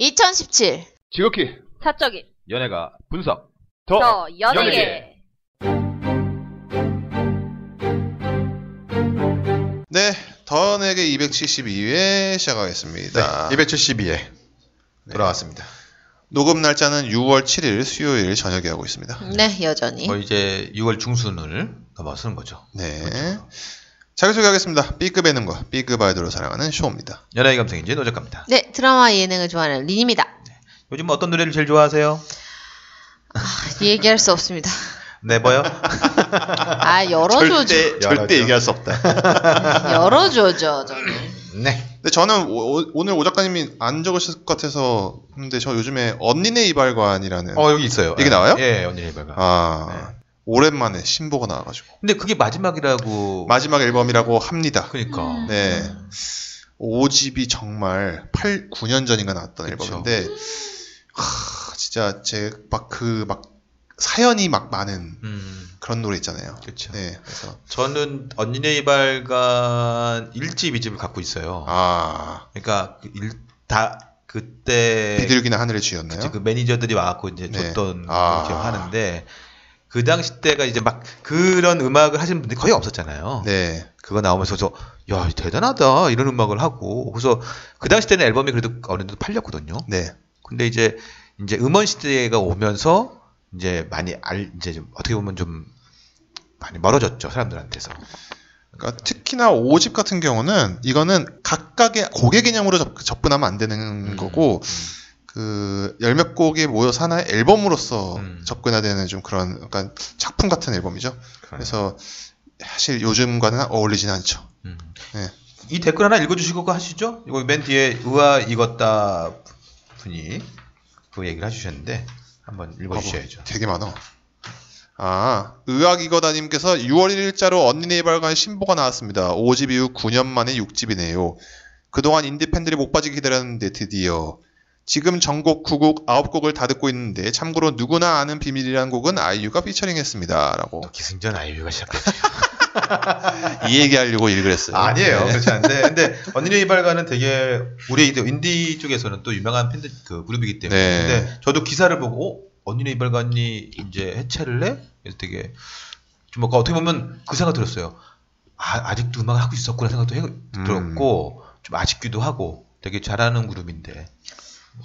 2017 지극히 사적인 연예가 분석 더, 더 연예계. 연예계. 네, 더내게 272회 시작하겠습니다. 네, 272회 돌아왔습니다. 녹음 날짜는 6월 7일 수요일 저녁에 하고 있습니다. 네 여전히 뭐 이제 6월 중순을 넘어서는 거죠. 네. 자기소개하겠습니다. B급 예능과 B급 아이돌을 사랑하는 쇼입니다. 연예계 감성인지 노작갑니다. 네 드라마 예능을 좋아하는 린입니다 요즘 뭐 어떤 노래를 제일 좋아하세요? 얘기할 수 없습니다 네버요? 아 열어줘죠 열어줘. 절대 얘기할 수 없다. 열어줘죠 저는 네. 근데 저는 오, 늘오 작가님이 안 적으실 것 같아서 근데 저 요즘에 언니네 이발관이라는 어 여기 있어요. 이게 나와요? 예, 언니 네버가. 아 네. 오랜만에 신보가 나와가지고 근데 그게 마지막이라고. 마지막 앨범이라고 합니다. 그러니까. 네. 5집이 정말 8, 9년 전인가 나왔던 그쵸. 앨범인데, 하, 진짜 제 막 그 막 사연이 막 많은 음, 그런 노래 있잖아요. 그렇죠. 네, 그래서 저는 언니네 이발관 1집, 2집을 갖고 있어요. 아 그러니까 그 일, 다 그때 비둘기나 하늘의 쥐였나요? 그치, 그 매니저들이 와갖고 이제 네. 줬던 아. 걸 기억하는데 그 당시 때가 이제 막 그런 음악을 하시는 분들이 거의 없었잖아요. 네, 그거 나오면서 저, 야 대단하다 이런 음악을 하고 그래서 그 당시 때는 앨범이 그래도 어느 정도 팔렸거든요. 네, 근데 이제 이제 음원 시대가 오면서 이제 많이 알 이제 좀 어떻게 보면 좀 많이 멀어졌죠 사람들한테서. 그러니까 특히나 5집 같은 경우는 이거는 각각의 곡의 개념으로 접, 접근하면 안 되는 음, 거고 그 열몇 곡이 모여서 하나의 앨범으로서 음. 접근해야 되는 좀 그런 약간 작품 같은 앨범이죠. 그래서 그래서 사실 요즘과는 어울리진 않죠. 음. 네. 이 댓글 하나 읽어주시고 하시죠. 이거 맨 뒤에 의아 익었다 분이 그 얘기를 해주셨는데 한번 읽어주셔야죠. 되게 많아. 아, 의학이거다님께서 6월 1일자로 언니 네 이발관 신보가 나왔습니다. 5집 이후 9년 만에 6집이네요. 그동안 인디 팬들이 목 빠지게 기다렸는데 드디어. 지금 전곡 9곡 9곡을 다 듣고 있는데 참고로 누구나 아는 비밀이라는 곡은 아이유가 피처링했습니다. 라고 기승전 아이유가 시작됐죠. 이 얘기하려고 일을 했어요. 아니에요. 네. 그렇지 않은데. 근데 언니네 이발관은 되게 우리 인디 쪽에서는 또 유명한 팬들 그 그룹이기 때문에. 네. 근데 저도 기사를 보고 어? 언니네 이발관이 이제 해체를 해? 그래서 되게 좀 뭔가 어떻게 보면 그 생각 들었어요. 아, 아직도 음악을 하고 있었구나 생각도 해, 음. 들었고 좀 아쉽기도 하고 되게 잘하는 그룹인데.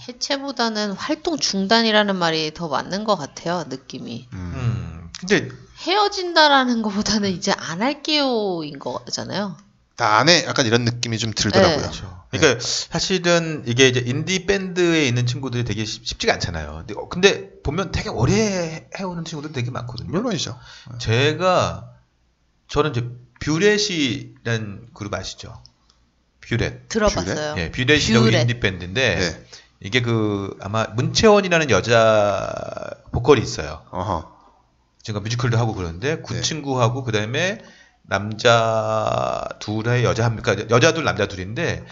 해체보다는 활동 중단이라는 말이 더 맞는 것 같아요 느낌이 음. 음. 근데 헤어진다라는 것보다는 이제 안 할게요인 거잖아요 다 안에 약간 이런 느낌이 좀 들더라고요. 네. 그렇죠. 그러니까 사실은 이게 이제 인디 밴드에 있는 친구들이 되게 쉽- 쉽지가 않잖아요. 근데, 어, 근데 보면 되게 오래 해오는 친구들 되게 많거든요. 물론이죠. 제가 저는 이제 뷰렛이라는 그룹 아시죠? 뷰렛. 들어봤어요 예, 뷰렛이라고 뷰렛. 인디 밴드인데 네. 이게 그 아마 문혜원이라는 여자 보컬이 있어요. 어허. 제가 뮤지컬도 하고 그러는데 그 네. 친구하고 그다음에 남자 둘에 여자 한 그러니까 여자 둘 남자 둘인데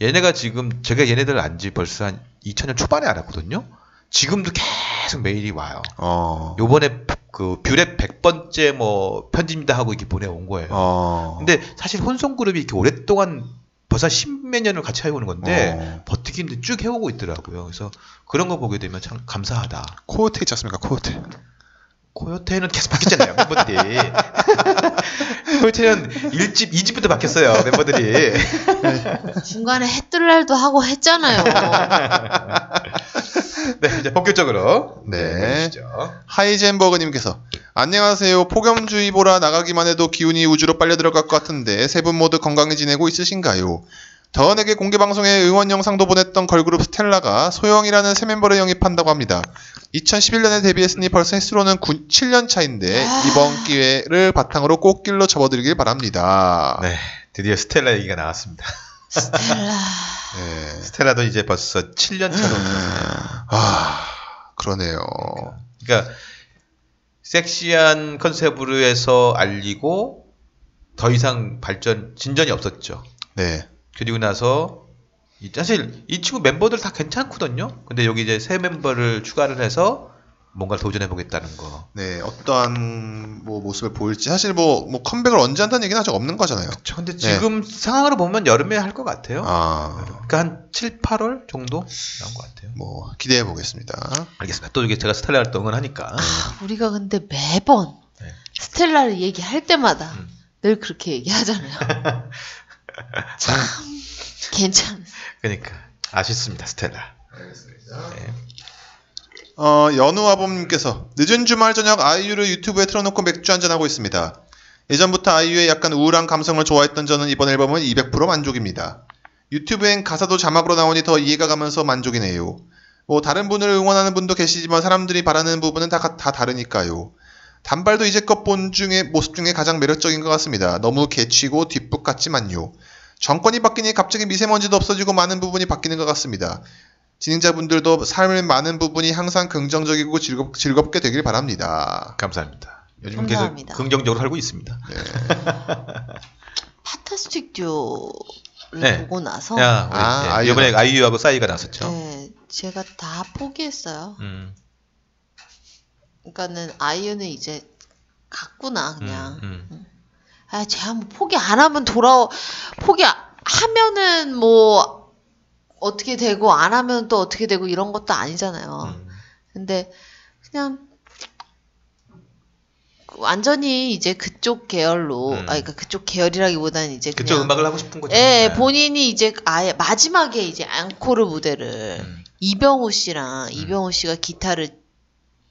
얘네가 지금 제가 얘네들 안지 벌써 한 2000년 초반에 알았거든요. 지금도 계속 메일이 와요. 어. 요번에 그 뷰렛 100번째 뭐 편지입니다 하고 이렇게 보내온 거예요. 어. 근데 사실 혼성 그룹이 이렇게 오랫동안 벌써 십몇 년을 같이 해오는 건데 어. 버티기 힘들 쭉 해오고 있더라고요. 그래서 그런 거 보게 되면 참 감사하다. 코요테 있지 않습니까? 코요테. 코요테는 계속 바뀌었잖아요, 멤버들이. 코요테는 1집, 2집부터 바뀌었어요, 멤버들이. 중간에 해뜰 날도 하고 했잖아요 네, 이제 본격적으로. 네. 보시죠. 하이젠버그님께서 안녕하세요. 폭염주의보라 나가기만 해도 기운이 우주로 빨려 들어갈 것 같은데 세 분 모두 건강히 지내고 있으신가요? 더원에게 공개 방송에 응원 영상도 보냈던 걸그룹 스텔라가 소영이라는 새 멤버를 영입한다고 합니다. 2011년에 데뷔했으니 벌써 횟수로는 9, 7년 차인데 이번 기회를 바탕으로 꽃길로 접어들길 바랍니다. 네, 드디어 스텔라 얘기가 나왔습니다. 스텔라 네. 스텔라도 이제 벌써 7년 차로. 아 그러네요. 그러니까 섹시한 컨셉으로 해서 알리고 더 이상 발전 진전이 없었죠. 네. 그리고 나서 이- 사실 이 친구 멤버들 다 괜찮거든요. 근데 여기 이제 새 멤버를 추가를 해서 뭔가를 도전해 보겠다는 거. 네, 어떠한 뭐 모습을 보일지 사실 뭐, 뭐 컴백을 언제 한다는 얘기는 아직 없는 거잖아요. 저 근데 지금 상황으로 보면 여름에 할 것 같아요. 네. 아, 그러니까 한 7, 8월 정도 나온 것 같아요. 뭐 기대해 보겠습니다. 알겠습니다. 또 이게 제가 스타일 활동을 하니까 아, 우리가 근데 매번 네. 스텔라를 얘기할 때마다 음. 늘 그렇게 얘기하잖아요. 참 괜찮. 그러니까 아쉽습니다 스텔라. 네. 어, 연우아범님께서 늦은 주말 저녁 아이유를 유튜브에 틀어놓고 맥주 한잔 하고 있습니다. 예전부터 아이유의 약간 우울한 감성을 좋아했던 저는 이번 앨범은 200% 만족입니다. 유튜브엔 가사도 자막으로 나오니 더 이해가 가면서 만족이네요. 뭐 다른 분을 응원하는 분도 계시지만 사람들이 바라는 부분은 다, 다 다르니까요. 단발도 이제껏 본 중에 모습 중에 가장 매력적인 것 같습니다. 너무 개치고 뒷북 같지만요. 정권이 바뀌니 갑자기 미세먼지도 없어지고 많은 부분이 바뀌는 것 같습니다. 진행자분들도 삶의 많은 부분이 항상 긍정적이고 즐겁, 즐겁게 되길 바랍니다. 감사합니다. 요즘 감사합니다. 계속 긍정적으로 살고 있습니다. 파타스틱 듀오를 네. 보고 나서 야, 아, 예, 아이유가 이번에. 아이유하고 싸이가 나섰죠. 네, 제가 다 포기했어요. 음, 그러니까는 아이유는 이제 갔구나 그냥. 음, 음. 아, 제가 뭐 포기 안 하면 돌아 포기 하면은 뭐 어떻게 되고 안 하면 또 어떻게 되고 이런 것도 아니잖아요. 음. 근데 그냥 완전히 이제 그쪽 계열로 음. 아 그러니까 그쪽 계열이라기보다는 이제 그쪽 그냥 음악을 하고 싶은 거죠. 예, 네. 본인이 이제 아예 마지막에 이제 앙코르 무대를 음. 이병호 씨랑 이병호 씨가 기타를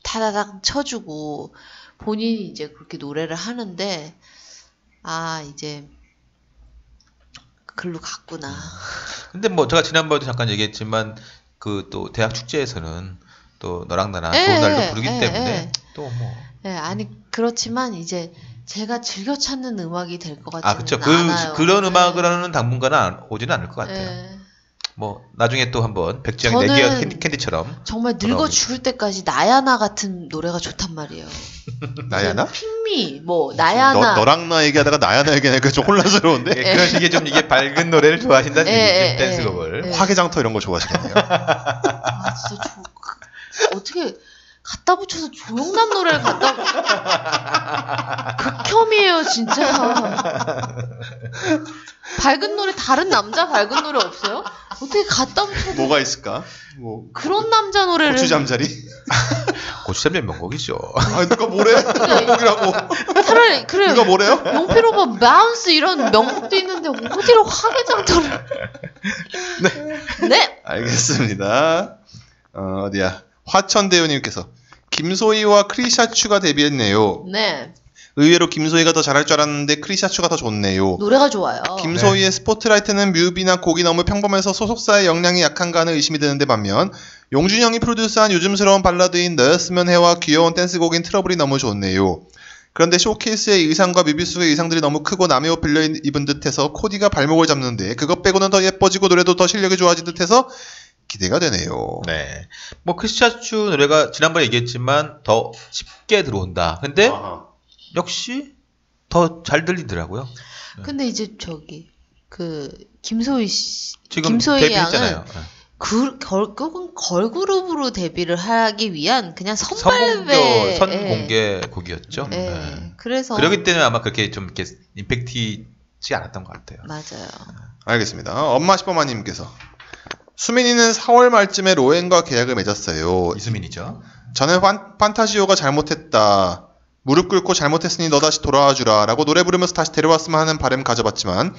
타다닥 쳐주고 본인이 이제 그렇게 노래를 하는데 아 이제 글로 갔구나. 근데 뭐 제가 지난번에도 잠깐 얘기했지만 그 또 대학 축제에서는 또 너랑 나랑 예, 좋은 날도 예, 부르기 예, 때문에 예. 또 뭐. 예, 아니 그렇지만 이제 제가 즐겨 찾는 음악이 될 것 같지는 아, 그쵸. 그, 않아요. 그런 네. 음악을 하는 당분간은 안- 오지는 않을 것 같아요. 예. 뭐, 나중에 또 한번 백지영 내 귀에 캔디, 캔디처럼. 정말 늙어. 죽을 때까지 나야나 같은 노래가 좋단 말이에요. 나야나? Pick me, 뭐 나야나. 너, 너랑 나 얘기하다가 나야나 얘기하니까 좀 혼란스러운데? 예, 그런 식의 좀 이게 밝은 노래를 좋아하신다는 예, 얘기죠. 예, 댄스곡을. 예. 화개장터 이런 거 좋아하시겠네요. 아 진짜 조, 어떻게 갖다 붙여서 조영남 노래를 갖다 극혐이에요 진짜 밝은 노래 다른 남자 밝은 노래 없어요? 어떻게 갖다 붙여서 뭐가 있을까? 뭐 그런 남자 노래를 고추 잠자리? 고추잠자리 명곡이죠. 아 누가 뭐래? 명곡이라고. 차라리 그래 누가 뭐래요? 용필 오빠 Bounce 이런 명곡도 있는데 어디로 화개장터를 네. 알겠습니다. 어, 어디야? 화천대우님께서 김소희와 크리샤 츄가 데뷔했네요. 네 의외로 김소희가 더 잘할 줄 알았는데 크리샤 츄가 더 좋네요. 노래가 좋아요 김소희의 스포트라이트는 뮤비나 곡이 너무 평범해서 소속사의 역량이 약한가 하는 의심이 드는데 반면 용준형이 프로듀스한 요즘스러운 발라드인 너였으면 해와 귀여운 댄스곡인 트러블이 너무 좋네요. 그런데 쇼케이스의 의상과 뮤비 속의 의상들이 너무 크고 남의 옷 빌려 입은 듯해서 코디가 발목을 잡는데 그것 빼고는 더 예뻐지고 노래도 더 실력이 좋아진 듯해서 기대가 되네요. 네. 뭐, 크리스차추 노래가 지난번에 얘기했지만 더 쉽게 들어온다. 근데 아하. 역시 더 잘 들리더라고요. 근데 이제 저기 그 김소희 씨 지금 김소희. 양은 네. 그 결국은 걸그룹으로 데뷔를 하기 위한 그냥 선발배 선공개 곡이었죠. 예. 예. 네. 그래서 그러기 때문에 아마 그렇게 좀 이렇게 임팩트지 않았던 것 같아요. 맞아요. 알겠습니다. 엄마 시퍼마님께서 수민이는 4월 말쯤에 로엔과 계약을 맺었어요. 이수민이죠. 저는 판, 판타지오가 잘못했다. 무릎 꿇고 잘못했으니 너 다시 돌아와 주라. 라고 노래 부르면서 다시 데려왔으면 하는 바람 가져봤지만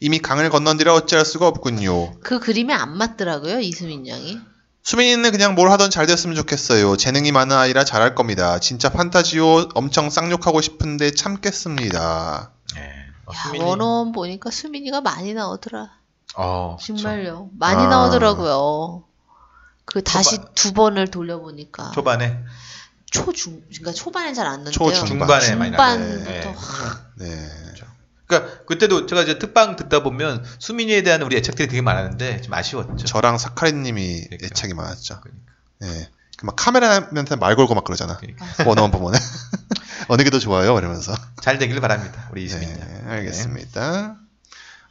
이미 강을 건넌뒤라 어찌할 수가 없군요. 그 그림에 안 맞더라고요 이수민 양이. 수민이는 그냥 뭘 하던 잘 됐으면 좋겠어요. 재능이 많은 아이라 잘할 겁니다. 진짜 판타지오 엄청 쌍욕하고 싶은데 참겠습니다. 네. 어, 야 수민이- 원어원 보니까 수민이가 많이 나오더라. 어, 그쵸. 정말요. 많이 아. 나오더라고요. 그 다시 초반- 두 번을 돌려보니까 초반에 초중 그러니까 초반엔 잘안 넣는데요. 초중- 중반에 많이 나왔어요. 중반부터 네. 확 네. 그러니까 그때도 제가 이제 특방 듣다 보면 수민이에 대한 우리 애착들이 되게 많았는데 좀 아쉬웠죠. 저랑 사카리님이 그러니까. 애착이 많았죠. 그러니까. 네. 그막 카메라맨한테 말 걸고 막 그러잖아. 그러니까. 원어원 보면 어느 게 더 좋아요? 이러면서. 잘 되길 바랍니다. 우리 이수민 양. 네, 알겠습니다.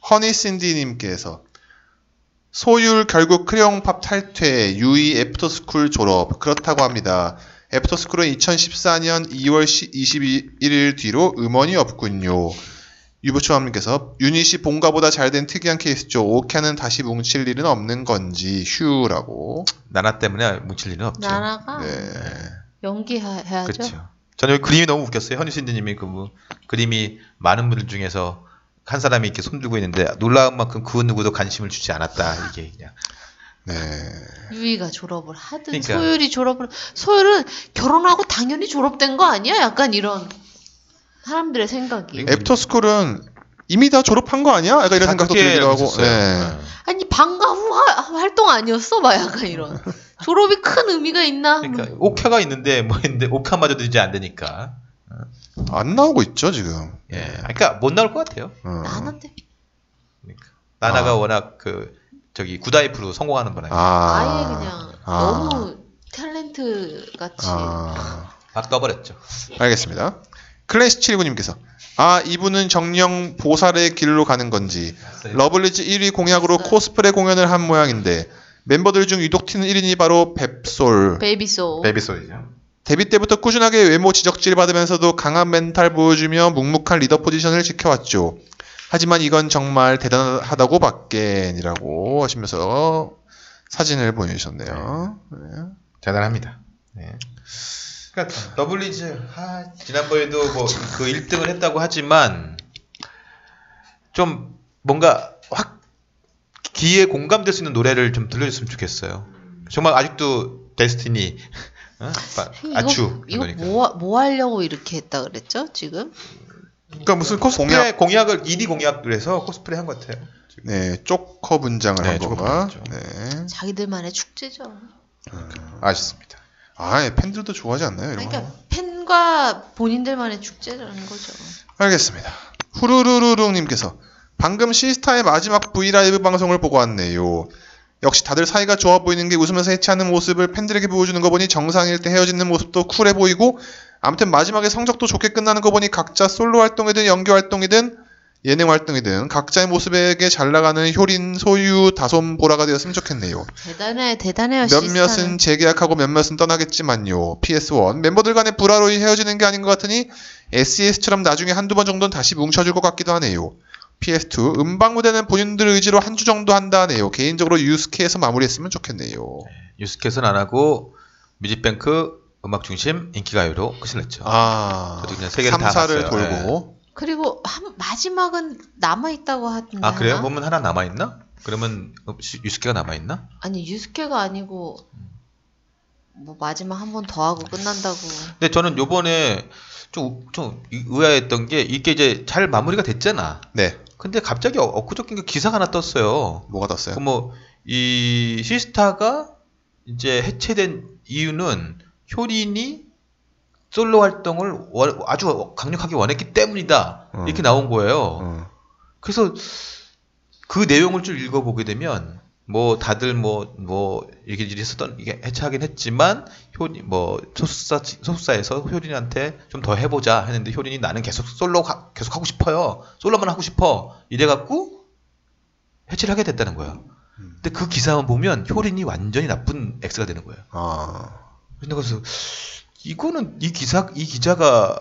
허니신디님께서 소율 결국 크레용팝 탈퇴, 유이 애프터스쿨 졸업 그렇다고 합니다. 애프터스쿨은 2014년 2월 21일 뒤로 음원이 없군요. 유부초함님께서 유닛이 본가보다 잘 된 특이한 케이스죠. 오캬는 다시 뭉칠 일은 없는 건지 휴라고. 나나 때문에 뭉칠 일은 없죠. 나나가 네. 연기해야죠. 그렇죠. 저는 여기 그림이 너무 웃겼어요. 현유신드님이 그 뭐, 그림이 많은 분들 중에서 한 사람이 이렇게 손들고 있는데 놀라운 만큼 그 누구도 관심을 주지 않았다. 이게 그냥 네. 유이가 졸업을 하든 그러니까. 소율이 졸업을 소율은 결혼하고 당연히 졸업된 거 아니야? 약간 이런 사람들의 생각이. 네. 애프터스쿨은 이미 다 졸업한 거 아니야? 약간 이런 생각도 들기도 하고. 있었어요. 네. 아니 방과 후 화- 활동 아니었어? 막 약간 이런. 졸업이 큰 의미가 있나? 그러니까 오캬가 있는데 뭐 있는데 오캬마저도 이제 안 되니까. 안 나오고 있죠 지금. 예. 그러니까 못 나올 것 같아요. 어. 나는데 그러니까. 나나가 아. 워낙 그 저기 Good Wife로 성공하는 거라. 아. 아예 그냥 아. 너무 탤런트 같이. 아. 막 떠버렸죠. 알겠습니다. 클래시79님께서 아 이분은 정녕 보살의 길로 가는 건지 러블리즈 1위 공약으로 봤어요. 코스프레 공연을 한 모양인데 멤버들 중 유독 튀는 1인이 바로 뱁솔 베이비소울. 베이비소울이죠. 데뷔 때부터 꾸준하게 외모 지적질 받으면서도 강한 멘탈 보여주며 묵묵한 리더 포지션을 지켜왔죠. 하지만 이건 정말 대단하다고 밖엔이라고 하시면서 사진을 보내주셨네요. 네. 대단합니다. 네. 그러니까 러블리즈 아, 지난번에도 뭐 그 1등을 했다고 하지만 좀 뭔가 확 귀에 공감될 수 있는 노래를 좀 들려줬으면 좋겠어요. 정말 아직도 데스티니 어? 아, 이거, 아추 이거 그러니까. 뭐, 뭐 하려고 이렇게 했다 그랬죠? 지금? 그러니까 무슨 코스프레 공약 공약, 을 1위 공약을 해서 코스프레 한 것 같아요. 네 쪼커 분장을 네, 한 건가? 네. 자기들만의 축제죠. 아쉽습니다. 아 팬들도 좋아하지 않나요 이런 거? 그러니까 팬과 본인들만의 축제라는 거죠. 알겠습니다. 후루루루룽님께서 방금 시스타의 마지막 브이라이브 방송을 보고 왔네요. 역시 다들 사이가 좋아 보이는 게 웃으면서 해치하는 모습을 팬들에게 보여주는 거 보니 정상일 때 헤어지는 모습도 쿨해 보이고 아무튼 마지막에 성적도 좋게 끝나는 거 보니 각자 솔로 활동이든 연기 활동이든 예능 활동이든 각자의 모습에게 잘 나가는 효린, 소유, 다솜, 보라가 되었으면 좋겠네요. 대단해, 대단해요. 몇몇은. 재계약하고 몇몇은 떠나겠지만요. PS1 멤버들 간의 불화로 헤어지는 게 아닌 것 같으니 SES처럼 나중에 한두 번 정도는 다시 뭉쳐줄 것 같기도 하네요. PS2 음방 무대는 본인들 의지로 한 주 정도 한다 하네요. 개인적으로 유스케에서 마무리했으면 좋겠네요. 뉴스캐스는 안 하고 뮤직뱅크 음악 중심 인기가요로 끝을 냈죠. 아, 저도 그냥 세 개를 다 3사를 봤어요. 돌고 그리고 한, 마지막은 남아 있다고 하던데. 아 그래요? 몸은 하나 남아 있나? 그러면 유스케가 남아 있나? 아니, 유스케가 아니고, 뭐, 마지막 한 번 더 하고 끝난다고. 근데 저는 요번에 좀, 좀 의아했던 게 이게 이제 잘 마무리가 됐잖아. 네, 근데 갑자기 어- 엊그저께 기사가 하나 떴어요. 뭐가 떴어요? 그 뭐 이 시스타가 이제 해체된 이유는 효린이 솔로 활동을 원- 아주 강력하게 원했기 때문이다. 어. 이렇게 나온 거예요. 어, 그래서 그 내용을 좀 읽어보게 되면 뭐 다들 뭐뭐 이렇게 일이 있었던 이게 해체하긴 했지만 효린 뭐 소속사 소속사에서 효린한테 좀 더 해보자 했는데 효린이 나는 계속 솔로 가- 계속 하고 싶어요 솔로만 하고 싶어 이래갖고 해체를 하게 됐다는 거예요. 근데 그 기사만 보면 효린이 완전히 나쁜 엑스가 되는 거예요. 아, 근데 그래서 이거는 이 기사 이 기자가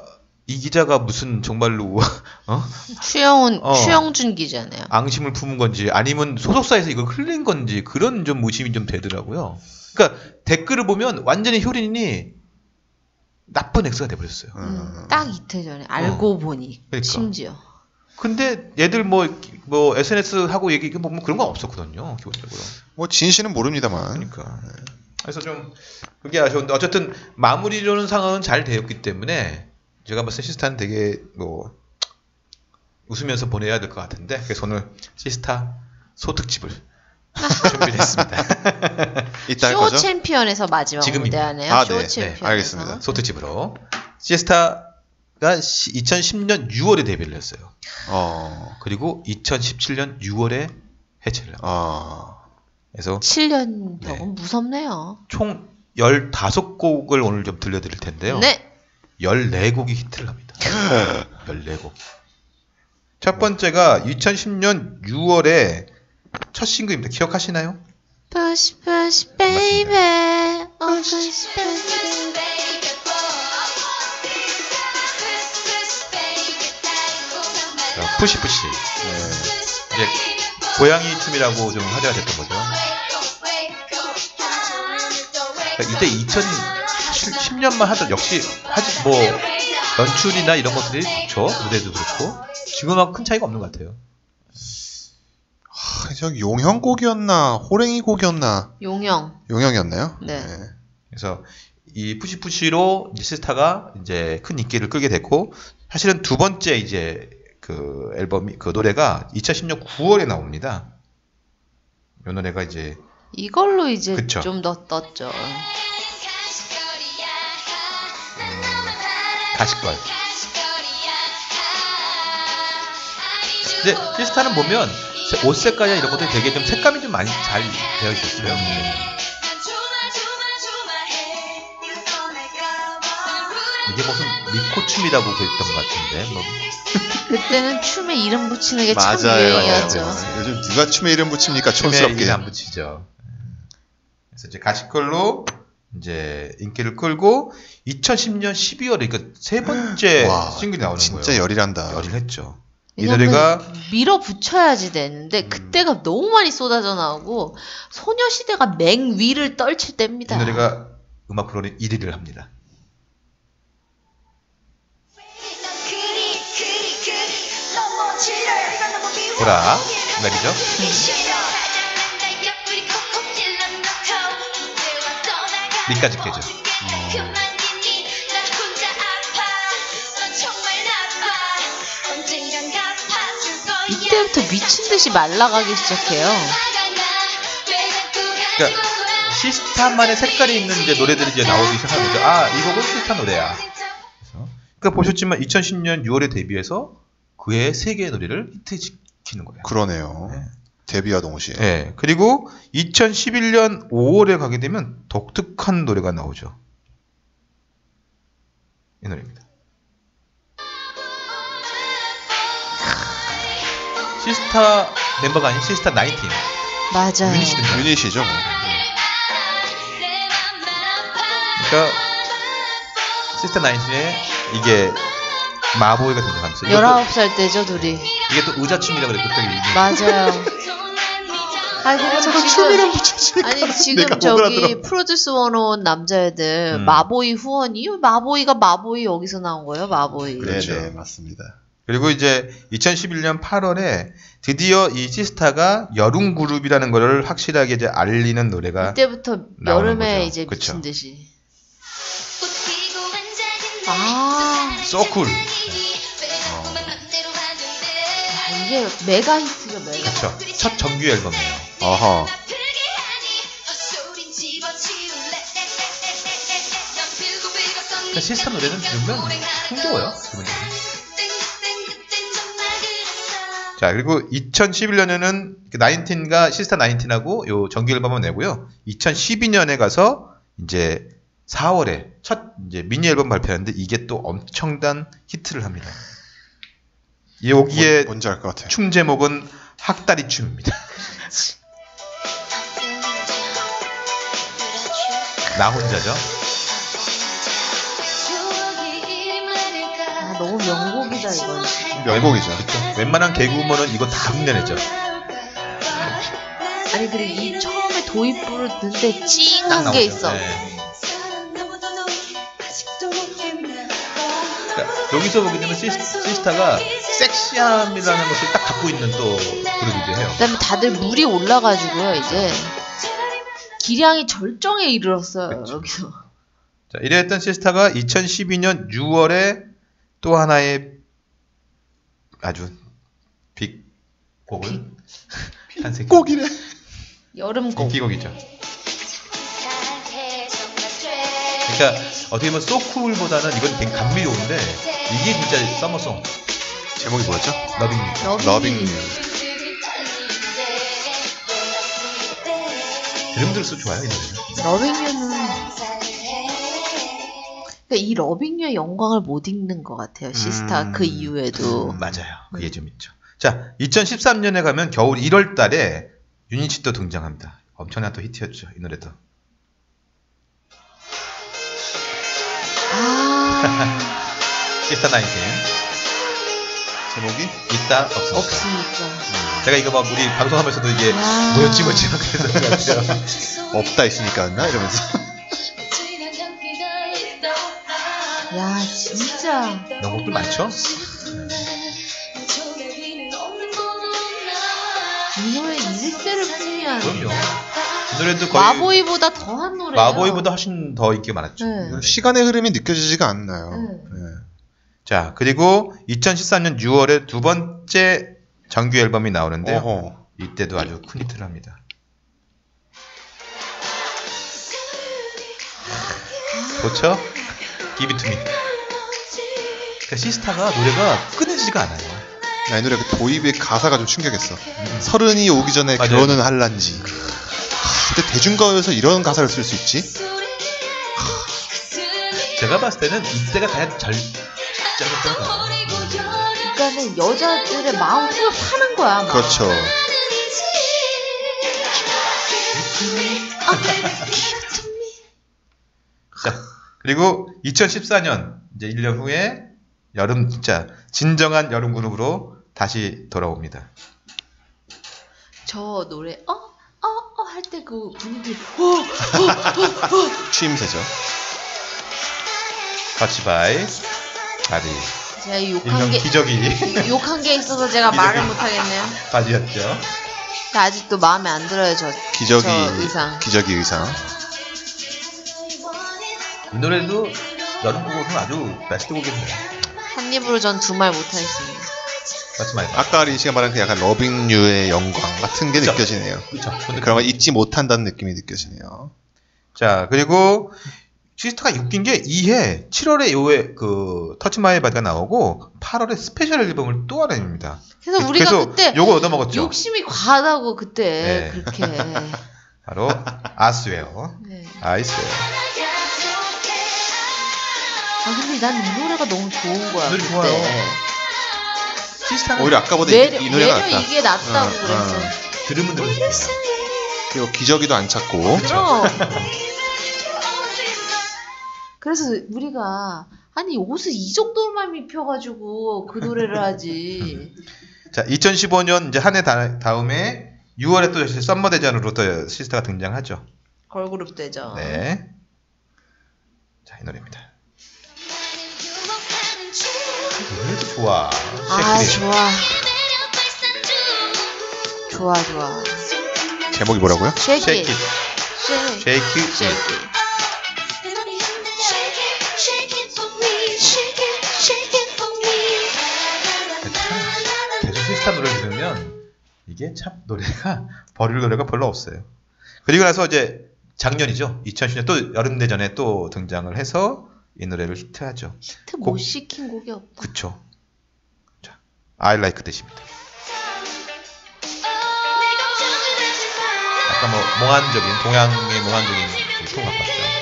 이 기자가 무슨 정말로 어? 추영훈, 어. 추영준 기자네요. 앙심을 품은 건지 아니면 소속사에서 이걸 흘린 건지 그런 좀 의심이 좀 되더라고요. 그러니까 댓글을 보면 완전히 효린이 나쁜 엑스가 돼버렸어요. 음, 딱 이틀 전에 알고 보니 그러니까. 심지어 근데 얘들 뭐뭐 SNS 하고 얘기 보면 그런 건 없었거든요. 기본적으로. 뭐 진실은 모릅니다만. 그러니까. 그래서 좀 그게 아쉬운데 어쨌든 마무리로는 상황은 잘 되었기 때문에 제가 봤을 때 시스타는 되게 뭐 웃으면서 보내야 될 것 같은데 그래서 오늘 시스타 소특집을 준비를 했습니다. 이따 할 쇼? 챔피언에서 마지막 지금입니다. 무대하네요. 아, 쇼 네, 네, 챔피언에서. 알겠습니다. 소특집으로 시스타가 2010년 6월에 데뷔를 했어요. 어, 그리고 2017년 6월에 해체를 합니다. 아, 그래서 7년 네. 무섭네요. 총 15곡을 오늘 좀 들려드릴 텐데요. 네. 14곡이 히트를 합니다. 14곡. 첫 번째가 2010년 6월에 첫 싱글입니다. 기억하시나요? Push, push, baby. Oh, push, push, baby. 푸시푸시. 네. 이제 고양이 춤이라고 좀 화제가 됐던 거죠. 이때 2000 2010년만 하던 역시 하지 뭐 연출이나 이런 것들이 좋죠. 무대도 그렇고 지금하고 큰 차이가 없는 것 같아요. 하, 저기 용형 곡이었나 호랭이 곡이었나 용영. 용형이었나요? 네. 그래서 이 푸시푸시로 이제 시스타가 이제 큰 인기를 끌게 됐고 사실은 두 번째 이제 그 앨범이 그 노래가 2010년 9월에 나옵니다. 이 노래가 이제 이걸로 이제 그쵸. 좀 더 떴죠. 가시걸. 근데 시스타는 보면 옷 색깔이나 이런 것들이 되게 좀 색감이 좀 많이 잘 되어 있었어요. 이게 무슨 미코춤이라고 그랬던 것 같은데 뭐 그때는 춤에 이름 붙이는 게참 맞아요. 유행이었죠. 네. 요즘 누가 춤에 이름 붙입니까? 촌스럽게. 이름 안 붙이죠. 그래서 이제 가시걸로 이제 인기를 끌고 2010년 12월에 그러니까 세 번째 와, 싱글이 나오는 진짜 거예요. 열일한다. 열일 했죠. 이 노래가 밀어붙여야지 되는데 음. 그때가 너무 많이 쏟아져 나오고 소녀시대가 맹 위를 떨칠 때입니다. 이 노래가 음악 프로는 1위를 합니다. 보라 말이죠. 밑까지 깨져. 이때부터 미친 듯이 말라가기 시작해요. 그러니까 시스타만의 색깔이 있는 이제 노래들이 이제 나오기 시작하는 거죠. 아, 이 곡은 시스타 노래야. 그래서 그러니까 보셨지만 2010년 6월에 데뷔해서 그의 세 개의 노래를 히트시키는 거예요. 그러네요. 네. 데뷔와 동시에. 네. 그리고 2011년 5월에 가게 되면 독특한 노래가 나오죠. 이 노래입니다. 시스타 멤버가 아닌 시스타 19. 맞아요. 유닛이 등장. 유닛이죠. 뭐. 그러니까 씨스타 19의 이게 Ma Boy가 등장하면서 이것도- 19살 때죠, 둘이. 이게 또 의자춤이라고 그래 그때. 맞아요. 아, 그리고 저거 지금, 춤이랑 붙이지. 아니, 지금 못 저기. 프로듀스 101 남자애들 음. Ma Boy 후원이요? Ma Boy가 Ma Boy 여기서 나온 거예요, Ma Boy. 그렇죠. 네 네 맞습니다. 그리고 이제 2011년 8월에 드디어 이 씨스타가 여름 그룹이라는 거를 확실하게 이제 알리는 노래가 이때부터 여름에 거죠. 이제 그쵸. 미친 듯이. 아, So Cool. 야, 이게 메가 히트죠, 메가. 그렇죠. 첫 정규 앨범이에요. 어허. 그러니까 씨스타 노래는 들으면 흥겨워요. 자 그리고 2011년에는 그 nineteen과 씨스타 nineteen하고 요 정규 앨범을 내고요. 2012년에 가서 이제 4월에 첫 이제 미니 앨범 발표하는데 이게 또 엄청난 히트를 합니다. 여기에 뭔- 뭔지 알 것 같아요. 춤 제목은 학다리 춤입니다. 나 혼자죠. 아, 너무 명곡이다, 이건. 명곡이죠. 웬만한 개그우먼은 이거 다 흉내내죠. 아니, 그리고 이 처음에 도입 부르는데 딱 찡한. 게 있어. 네. 그러니까 여기서 보게 되면 씨스, 씨스타가 섹시함이라는 것을 딱 갖고 있는 또 그룹이기도 해요. 그다음에 다들 물이 올라가지고요, 이제. 기량이 절정에 이르렀어요, 그쵸. 여기서. 자, 이랬던 씨스타가 2012년 6월에 또 하나의 아주 빅 곡을 탄생. 꼭이래. 여름 곡. 인기곡이죠. 그러니까 어떻게 보면 So Cool보다는 이건 되게 감미로운데 이게 진짜 summer song 제목이 뭐였죠? Loving Loving U. 들으면 들을수록 좋아요 이 노래는. Loving U는 그러니까 이 러빙유의 영광을 못 읽는 것 같아요. 시스타 음. 그 이후에도. 맞아요. 그게 좀 있죠. 자, 2013년에 가면 겨울 1월 달에 유니치 또 등장합니다. 엄청난 또 히트였죠. 이 노래도. 아, 시스타 나인틴. 제목이 있다 없습니다. 없으니까. 제가 이거 막 우리 방송하면서도 이게 아. 뭐였지 뭐였지 막 같아요. 없다 있으니까였나 이러면서 야, 진짜. 명곡들 많죠? 이 노래 20대를 풍미한. 그럼요. 이 노래도 거의 마보이보다 더한 노래예요. 마보이보다 훨씬 더 인기 많았죠. 네. 시간의 흐름이 느껴지지가 않나요. 네. 네. 자 그리고 2013년 6월에 두 번째 정규 앨범이 나오는데요. 어허. 이때도 아주 큰 히트를 합니다. 좋죠? Give it to me. 그러니까 시스타가 노래가 끊이지가 않아요. 나이 노래 그 도입의 가사가 좀 충격했어. 서른이 오기 전에 맞아요. 결혼은 할란지. 하, 근데 대중가요에서 이런 가사를 쓸 수 있지? 제가 봤을 때는 이때가 가장 절. 그러니까는 여자들의 마음을 파는 거야. 막. 그렇죠. 자, 그리고 2014년 이제 1년 후에 여름 진짜 진정한 여름 그룹으로 다시 돌아옵니다. 저 노래 어? 어? 어? 할 때 그 분위기 어? 추임새죠. Touch My Body. 제가 욕한 게 기저귀 욕한 게 있어서 제가 말을 못 하겠네요. body였죠. 근데 아직도 마음에 안 들어요, 저. 기저귀 저 의상. 기저귀 의상. 이 노래도 여름 곡으로는 아주 베스트 곡입니다. 한 입으로 전 두 말 못 하겠습니다. Touch My Body. 아까 리 씨가 말한 그 약간 Loving U의 영광 같은 게 그쵸. 느껴지네요. 그렇죠. 걸 잊지 못한다는 느낌이 느껴지네요. 자, 그리고 시스타가 웃긴 게 이 해 7월에 요에 그 Touch My Body가 나오고 8월에 스페셜 앨범을 또 하나 냅니다. 그래서 우리가 그래서 그때 요거 얻어먹었죠. 욕심이 과하다고 그때 네. 그렇게. 바로 아스웨어. 네. 아이스웨어. 아 근데 난 이 노래가 너무 좋은 거야. 노래. 좋아요. 시스타는 오히려 아까보다 매력, 이, 이 노래가 낫다. 이게 낫다고 어, 그랬어. 어. 들으면 들을수록 그리고 기저귀도 안 찾고. 그럼. 그래서 우리가 아니 옷을 이 정도만 입혀가지고 그 노래를 하지. 자, 2015년 이제 한 해 다음에 6월에 또 다시 summer 대전으로 또 시스타가 등장하죠. 걸그룹 대전. 네. 자, 이 노래입니다. 이 노래도 좋아. 아. 좋아. 좋아 좋아. 제목이 뭐라고요? Shake It. Shake It. Shake It. Shake It. 시스타 노래 들으면 이게 참 노래가 버릴 노래가 별로 없어요. 그리고 나서 이제 작년이죠. 2010년 또 여름 대전에 또 등장을 해서 이 노래를 히트하죠. 히트 곡- 못 시킨 곡이 없다. 그쵸. 자, I Like That입니다. 약간 뭐 몽환적인 동양의 몽환적인 톤 같았죠.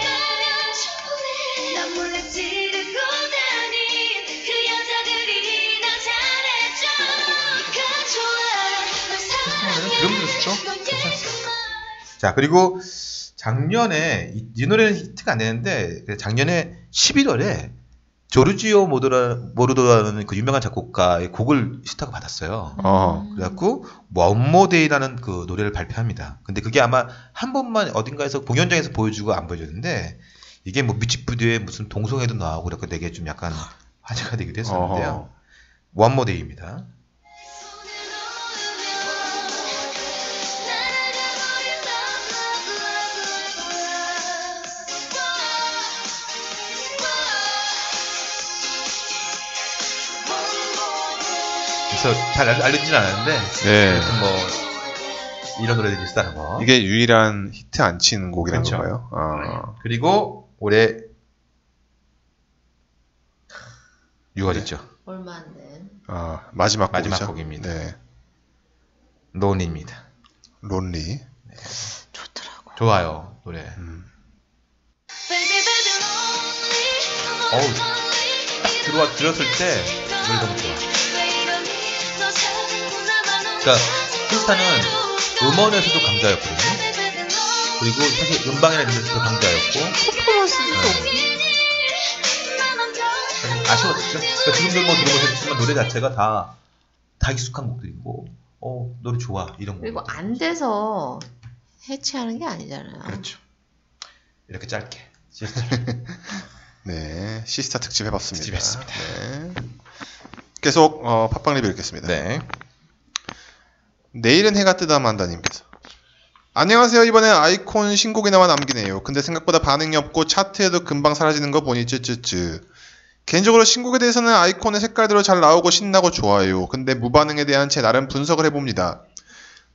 괜찮습니다. 자 그리고 작년에 이, 이 노래는 히트가 안 되는데 그 작년에 11월에 조르지오 모도라, 모르도라는 그 유명한 작곡가의 곡을 시스타가 받았어요. 어. 그래갖고 원모데이라는 그 노래를 발표합니다. 근데 그게 아마 한 번만 어딘가에서 공연장에서 보여주고 안 보여줬는데 이게 뭐 뮤직비디오에 무슨 동성애도 나오고 그래서 되게 좀 약간 화제가 되기도 했었는데요. 원모데이입니다. 그래서 잘 알- 알려지진 않았는데 네. 뭐 이런 노래들이 있다는 거. 이게 유일한 히트 안친 곡이란 그렇죠. 건가요? 어. 그리고 올해 6월이죠. 얼마 안 된. 아, 마지막 곡이죠. 마지막 곡입니다. 네. 론입니다. 론리. 좋더라고. 좋아요 노래. 음. 어우 딱 들어와 들었을 때 노래 너무 좋아. 그러니까 크리스타는 음원에서도 강자였거든요. 그리고 사실 음방이나 이런 데서도 강자였고 퍼포먼스도 네. 아쉬웠죠. 그러니까 지금도 뭐 들어보셨지만 노래 자체가 다 다 익숙한 곡들이고 어 노래 좋아 이런 그리고 곡. 안 돼서 해체하는 게 아니잖아요. 그렇죠. 이렇게 짧게. 네, 시스타 특집 해봤습니다. 특집 했습니다. 네. 계속 어, 팟빵 리뷰 읽겠습니다. 네. 내일은 해가 뜨다 만 다님께서 안녕하세요. 이번에 아이콘 신곡이 나와 남기네요. 근데 생각보다 반응이 없고 차트에도 금방 사라지는 거 보니 쯔쯔쯔. 개인적으로 신곡에 대해서는 아이콘의 색깔대로 잘 나오고 신나고 좋아요. 근데 무반응에 대한 제 나름 분석을 해봅니다.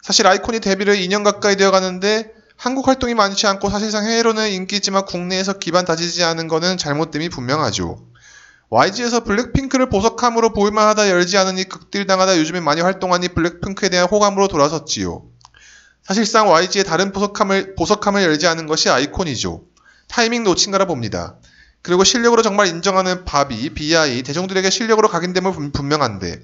사실 아이콘이 데뷔를 2년 가까이 되어 가는데 한국 활동이 많지 않고 사실상 해외로는 인기지만 국내에서 기반 다지지 않은 거는 잘못됨이 분명하죠. YG에서 블랙핑크를 보석함으로 보일만하다 열지 않으니 극딜당하다 요즘에 많이 활동하니 블랙핑크에 대한 호감으로 돌아섰지요. 사실상 YG의 다른 보석함을, 보석함을 열지 않은 것이 아이콘이죠. 타이밍 놓친 거라 봅니다. 그리고 실력으로 정말 인정하는 바비, BI, 대중들에게 실력으로 각인됨은 분- 분명한데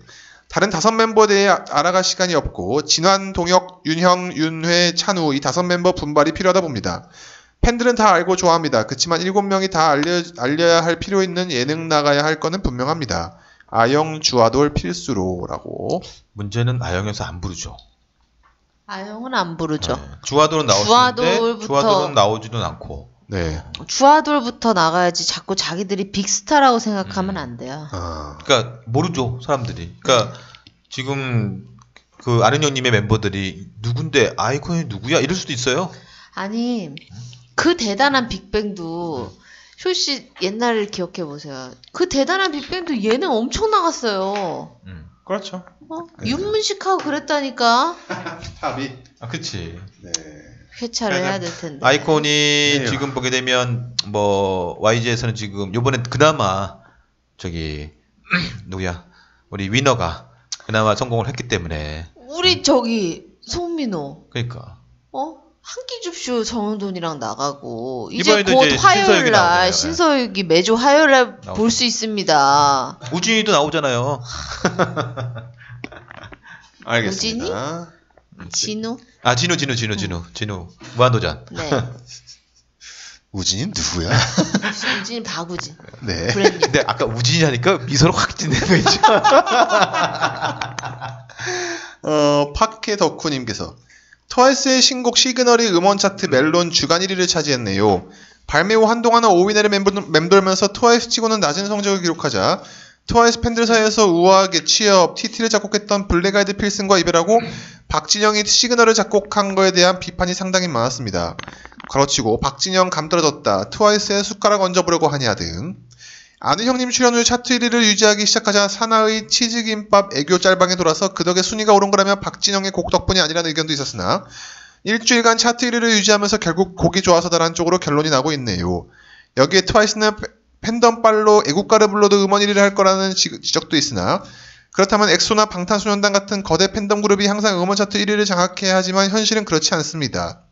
다른 다섯 멤버에 대해 아- 알아갈 시간이 없고 진환, 동혁, 윤형, 윤회, 찬우 이 다섯 멤버 분발이 필요하다 봅니다. 팬들은 다 알고 좋아합니다. 그치만 일곱 명이 다 알려, 알려야 할 필요 있는 예능 나가야 할 거는 분명합니다. 아영, 주아돌 필수로라고. 문제는 아영에서 안 부르죠. 아영은 안 부르죠. 네. 주아돌은 주아돌부터- 주아돌은 나오지는 않고. 네. 주아돌부터 나가야지 자꾸 자기들이 빅스타라고 생각하면 음. 안 돼요. 아, 그러니까 모르죠 사람들이. 그러니까 지금 그 아는 형님의 멤버들이 누군데 아이콘이 누구야 이럴 수도 있어요. 아니 그 대단한 빅뱅도 쇼씨 옛날을 기억해 보세요. 그 대단한 빅뱅도 예능 엄청 나갔어요. 음. 그렇죠. 어? 네. 윤문식하고 그랬다니까 탑이. 아 그치. 네. 회차를 해야 될 텐데. 아이콘이 네. 지금 보게 되면 뭐 YG에서는 지금 요번에 그나마 저기 누구야 우리 위너가 그나마 성공을 했기 때문에 우리 저기 송민호 그러니까 어? 한 끼 줍쇼 정은돈이랑 나가고 이제 이번에도 곧 이제 신서유기 화요일 날 나오잖아요. 신서유기 매주 화요일 날 나오죠. 볼수 있습니다. 우진이도 나오잖아요. 알겠습니다. 진우? 아 진우 진우 진우 진우 진우 무한도전. 네. 우진이 누구야? 우진 박우진. 네. 브랜뉴. 근데 아까 우진이 하니까 미소를 확 짓는 거 있죠. 어, 파케 덕후님께서 트와이스의 신곡 시그널이 음원 차트 멜론 주간 1위를 차지했네요. 발매 후 한동안은 5위 내를 맴돌- 맴돌면서 트와이스 치고는 낮은 성적을 기록하자 트와이스 팬들 사이에서 우아하게 취업, TT를 작곡했던 블랙아이드 필승과 이별하고 박진영이 시그널을 작곡한 거에 대한 비판이 상당히 많았습니다. 괄호치고 박진영 감 떨어졌다, 트와이스에 숟가락 얹어보려고 하냐 등 아는 형님 출연 후 차트 1위를 유지하기 시작하자 사나의 치즈김밥 애교 짤방에 돌아서 그 덕에 순위가 오른 거라면 박진영의 곡 덕분이 아니라는 의견도 있었으나 일주일간 차트 1위를 유지하면서 결국 곡이 좋아서다라는 쪽으로 결론이 나고 있네요. 여기에 트와이스는 패- 팬덤 빨로 애국가를 불러도 음원 1위를 할 거라는 지- 지적도 있으나 그렇다면 엑소나 방탄소년단 같은 거대 팬덤 그룹이 항상 음원 차트 1위를 장악해야 하지만 현실은 그렇지 않습니다.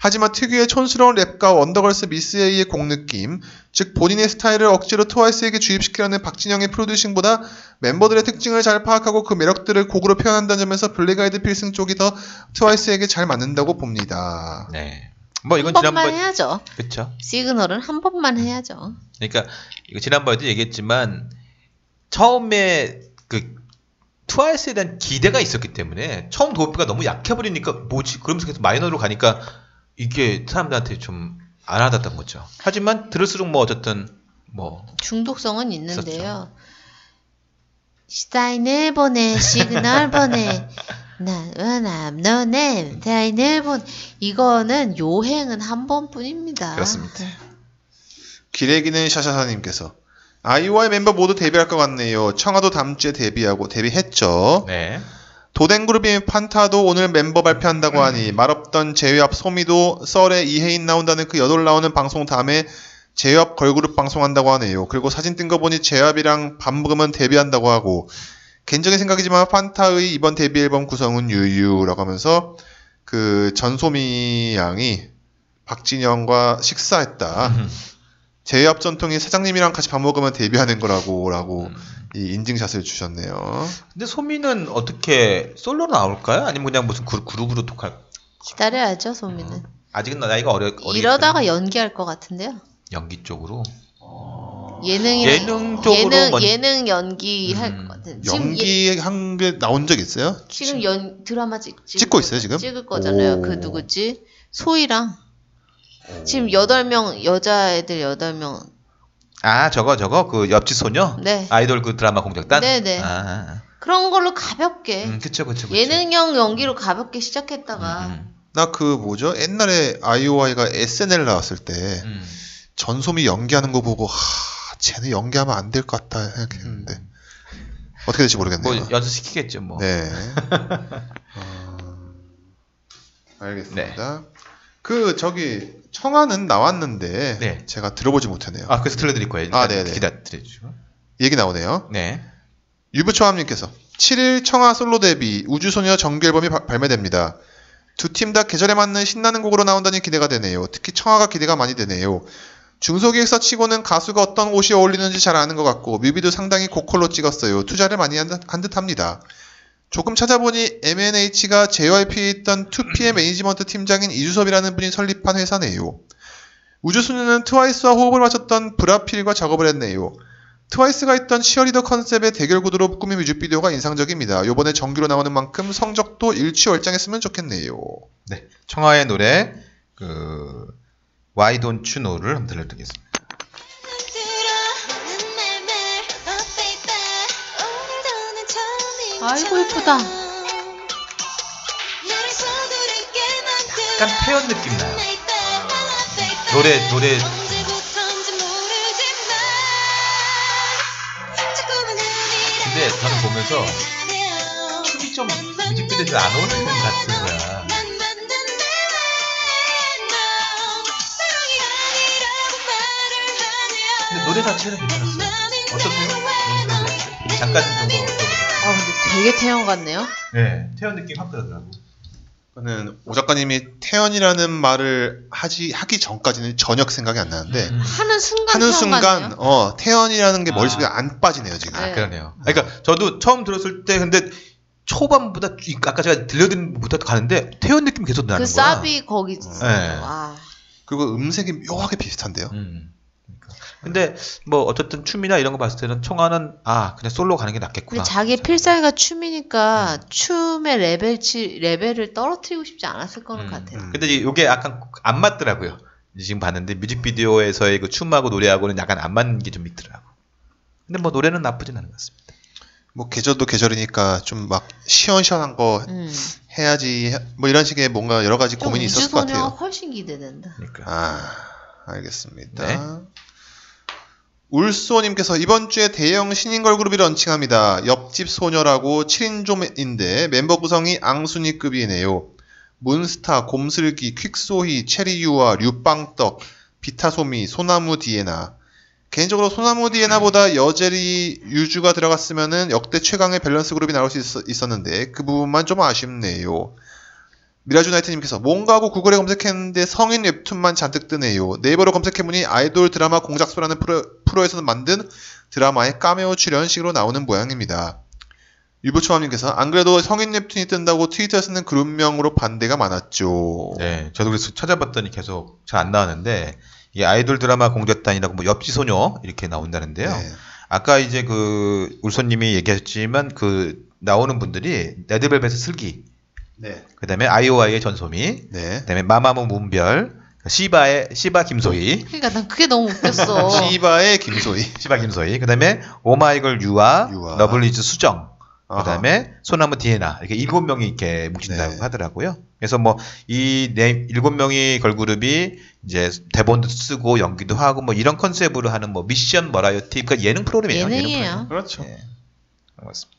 하지만 특유의 촌스러운 랩과 원더걸스 미스 A의 곡 느낌, 즉 본인의 스타일을 억지로 트와이스에게 주입시키려는 박진영의 프로듀싱보다 멤버들의 특징을 잘 파악하고 그 매력들을 곡으로 표현한다는 점에서 블랙아이드 필승 쪽이 더 트와이스에게 잘 맞는다고 봅니다. 네. 뭐 이건 한 번만 지난번 해야죠. 그렇죠. 시그널은 한 번만 해야죠. 그러니까 이거 지난번에도 얘기했지만 처음에 그 트와이스에 대한 기대가 있었기 때문에 처음 도표가 너무 약해 버리니까 뭐지 그러면서 계속 마이너로 가니까 이게 사람들한테 좀 안 와닿던 거죠. 하지만 들을수록 뭐 어쨌든 뭐 중독성은 있는데요. 시다인을 보내 시그널 보내 나남 너네 다인을 본 이거는 요행은 한 번뿐입니다. 그렇습니다. 기레기는 샤샤사님께서 아이오아이 멤버 모두 데뷔할 것 같네요. 청아도 다음 주에 데뷔하고 데뷔했죠. 네. 도댕그룹인 판타도 오늘 멤버 발표한다고 하니 말없던 제휴합 소미도 썰에 이혜인 나온다는 그 여돌 나오는 방송 다음에 제휴합 걸그룹 방송한다고 하네요. 그리고 사진 뜬 거 보니 제휴합이랑 밥 먹으면 데뷔한다고 하고 개인적인 생각이지만 판타의 이번 데뷔 앨범 구성은 유유라고 하면서 그 전소미 양이 박진영과 식사했다. 제휴합 전통이 사장님이랑 같이 밥 먹으면 데뷔하는 거라고 라고 음. 이 인증샷을 주셨네요. 근데 소미는 어떻게 솔로로 나올까요? 아니면 그냥 무슨 그룹, 그룹으로 독할? 기다려야죠 소미는. 아직은 나이가 어려 어리 이러다가 연기할 것 같은데요. 연기 쪽으로. 예능이랑 예능 쪽으로 예능 먼- 예능 연기 할 음. 것 같은. 지금 예, 연기 한게 나온 적 있어요? 지금 연 드라마 찍, 찍 찍고 있어요, 지금? 찍을 거잖아요. 오. 그 누구지? 소희랑 지금 여덟 명 여자애들 여덟 명. 아 저거 저거 그 옆집 소녀 네. 아이돌 그 드라마 공작단 네네. 아, 그런 걸로 가볍게 음, 그쵸 그쵸 그쵸 예능형 연기로 가볍게 시작했다가 음, 나그 뭐죠? 옛날에 아이오아이가 SNL 나왔을 때 음, 음. 전소미 연기하는 거 보고 하, 쟤네 연기하면 안 될 것 같다 생각했는데 어떻게 될지 모르겠네요. 뭐 연습 시키겠죠 뭐 네. 어, 알겠습니다. 그 저기 청아는 나왔는데 네. 제가 들어보지 못했네요. 아 그래서 들려드릴 거예요 아, 네네. 기다려 주시고 얘기 나오네요. 네 유부초함님께서 7일 청아 솔로 데뷔 우주소녀 정규 앨범이 바- 발매됩니다. 두 팀 다 계절에 맞는 신나는 곡으로 나온다니 기대가 되네요. 특히 청아가 기대가 많이 되네요. 중소기획사 치고는 가수가 어떤 옷이 어울리는지 잘 아는 것 같고 뮤비도 상당히 고퀄로 찍었어요. 투자를 많이 한 듯합니다. 조금 찾아보니 MNH가 JYP에 있던 2PM 매니지먼트 팀장인 이주섭이라는 분이 설립한 회사네요. 우주소녀는 트와이스와 호흡을 맞췄던 블아필과 작업을 했네요. 트와이스가 있던 치어리더 컨셉의 대결 구도로 꾸민 뮤직비디오가 인상적입니다. 요번에 정규로 나오는 만큼 성적도 일취월장했으면 좋겠네요. 네. 청하의 노래 그 Why Don't You Know를 한번 들려드리겠습니다. 아이고, 예쁘다. 약간 태연 느낌 나요. 노래 노래 근데 저는 보면서 춤이 좀 뮤직비디오에 안 어울리는 것 같은 거야. 근데 노래 자체는 괜찮았어요. 어떠세요? 음, 잠깐 좀 뭐, 아 근데 되게 태연 같네요. 네, 태연 느낌 확 들더라고. 저는 오 작가님이 태연이라는 말을 하지 하기 전까지는 전혀 생각이 안 나는데 음. 하는 순간 하는 순간. 어 태연이라는 게 아. 머릿속에 안 빠지네요 지금. 네. 그러네요. 그러니까 저도 처음 들었을 때 근데 초반보다 이- 아까 제가 들려드린 부터 가는데 태연 느낌 이 계속 나는 그 거야. 사비 거기 네. 아 그리고 음색이 묘하게 비슷한데요. 음. 근데 뭐 어쨌든 춤이나 이런 거 봤을 때는 총아는 아 그냥 솔로 가는 게 낫겠구나. 근데 자기 필살기가 춤이니까 춤의 레벨치 레벨을 떨어뜨리고 싶지 않았을 거는 음, 같아요. 음. 근데 이게 약간 안 맞더라고요. 지금 봤는데 뮤직비디오에서의 그 춤하고 노래하고는 약간 안 맞는 게 좀 있더라고. 근데 뭐 노래는 나쁘진 않은 것 같습니다. 뭐 계절도 계절이니까 좀 막 시원시원한 거 음. 해야지 뭐 이런 식의 뭔가 여러 가지 좀 고민이 있었을 것 같아요. 훨씬 기대된다. 그러니까. 아 알겠습니다. 네. 울소님께서 이번 주에 대형 신인 걸 그룹이 런칭합니다. 옆집 소녀라고 7인조인데 멤버 구성이 앙순이급이네요. 문스타, 곰슬기, 퀵소희, 체리유아, 류빵떡, 비타소미, 소나무 디에나. 개인적으로 소나무 디에나보다 여제리 유주가 들어갔으면 역대 최강의 밸런스 그룹이 나올 수 있, 었는데 그 부분만 좀 아쉽네요. 미라주나이트님께서 뭔가 하고 구글에 검색했는데 성인 웹툰만 잔뜩 뜨네요. 네이버로 검색해보니 아이돌 드라마 공작소라는 프로, 프로에서 만든 드라마의 까메오 출연식으로 나오는 모양입니다. 유부초함님께서 안 그래도 성인 웹툰이 뜬다고 트위터에서는 그룹명으로 반대가 많았죠. 네, 저도 그래서 찾아봤더니 계속 잘 안 나왔는데 이게 아이돌 드라마 공작단이라고 뭐 옆지 소녀 이렇게 나온다는데요. 네. 아까 이제 그 울소님이 얘기하셨지만 그 나오는 분들이 레드벨벳의 슬기, 네. 그다음에 아이오아이의 전소미, 네. 그다음에 마마무 문별, 시바의 시바 김소희, 그러니까 난 그게 너무 웃겼어. 시바의 김소희. 시바 김소희, 그다음에 오마이걸 유아, 유아. 러블리즈 수정, 아하. 그다음에 소나무 디애나 이렇게 일곱 명이 이렇게 뭉친다고 네. 하더라고요. 그래서 뭐이 네 일곱 명이 걸그룹이 이제 대본도 쓰고 연기도 하고 뭐 이런 컨셉으로 하는 뭐 미션 버라이어티 그러니까 예능 프로그램이에요. 예능 예능이에요. 그렇죠. 프로그램. 예. 그런 것 같습니다.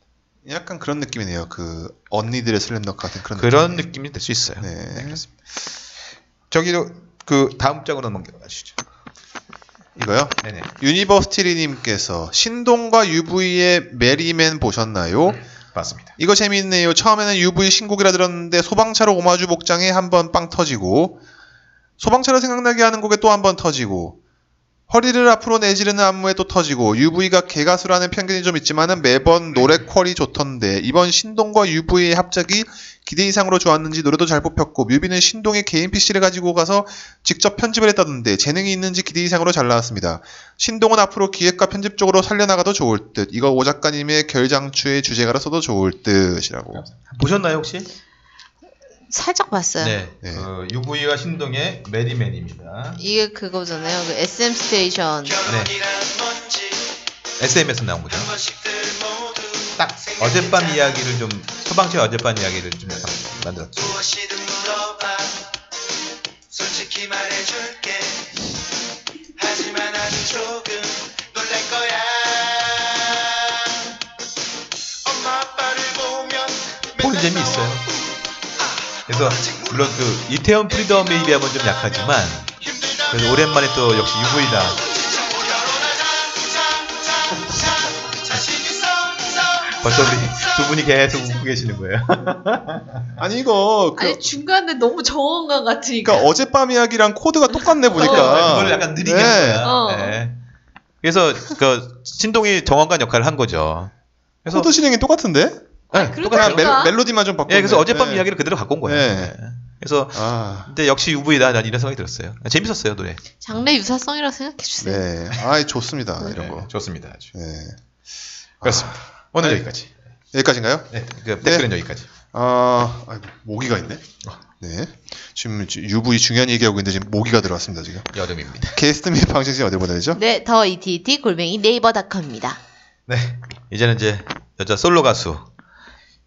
약간 그런 느낌이네요. 그 언니들의 슬램덕 같은 그런 그런 느낌. 느낌이 될 수 있어요. 네. 그렇습니다. 저기로 그 다음 장으로 넘겨가시죠. 이거요? 네네. 유니버스티리님께서 신동과 UV의 메리맨 보셨나요? 맞습니다. 이거 재밌네요. 처음에는 UV 신곡이라 들었는데 소방차로 오마주 복장에 한 번 빵 터지고 소방차로 생각나게 하는 곡에 또 한 번 터지고 허리를 앞으로 내지르는 안무에 또 터지고 UV가 개가수라는 편견이 좀 있지만은 매번 노래 퀄이 좋던데 이번 신동과 UV의 합작이 기대 이상으로 좋았는지 노래도 잘 뽑혔고 뮤비는 신동의 개인 PC를 가지고 가서 직접 편집을 했다던데 재능이 있는지 기대 이상으로 잘 나왔습니다. 신동은 앞으로 기획과 편집 쪽으로 살려나가도 좋을 듯 이거 오 작가님의 결장추의 주제가로 써도 좋을 듯이라고 보셨나요 혹시? 살짝 봤어요. 네. 네. 그 UV와 신동의 메리맨입니다. 이게 그거잖아요. 그 SM 스테이션. 네. SM에서 나온 거죠. 딱 어젯밤 이야기를 좀 소방차 어젯밤 이야기를 좀 약간 만들었죠. 무엇이든 물어봐 솔직히 말해줄게 하지만 아주 조금 놀랄 거야 엄마 아빠를 보면 보는 재미 있어요. 그래서 물론 그 이태원 프리덤에 비하면 좀 약하지만 그래서 오랜만에 또 역시 UV다. 벌써 우리 두 분이 계속 웃고 계시는 거예요. 아니 이거 그, 아니 중간에 너무 정원가 같으니까. 그러니까 어젯밤 이야기랑 코드가 똑같네 보니까 그걸 약간 느리게 네. 한 거야. 어. 네. 그래서 그 신동이 정원관 역할을 한 거죠. 그래서 코드 진행이 똑같은데? 네, 그렇다니까. 똑같아요. 그냥 멜, 멜로디만 좀 바꾸면 예, 그래서 어젯밤 이야기를 그대로 갖고 온 거예요. 네. 네. 그래서 아, 근데 역시 UV다 난 이런 생각이 들었어요. 재밌었어요 노래. 장르 유사성이라고 생각해 주세요. 네, 아 좋습니다 이런 네, 거. 좋습니다. 아주. 네. 그렇습니다. 오늘 네. 여기까지. 여기까지인가요? 네, 그 댓글은 여기까지. 아, 아이고, 모기가 있네. 네, 지금 UV 중요한 얘기하고 있는데 지금 모기가 들어왔습니다 지금. 여름입니다. 게스트 및 방식이 어디 보내죠? 네, 더 이티티 골뱅이 네이버닷컴입니다. 네, 이제는 이제 여자 솔로 가수.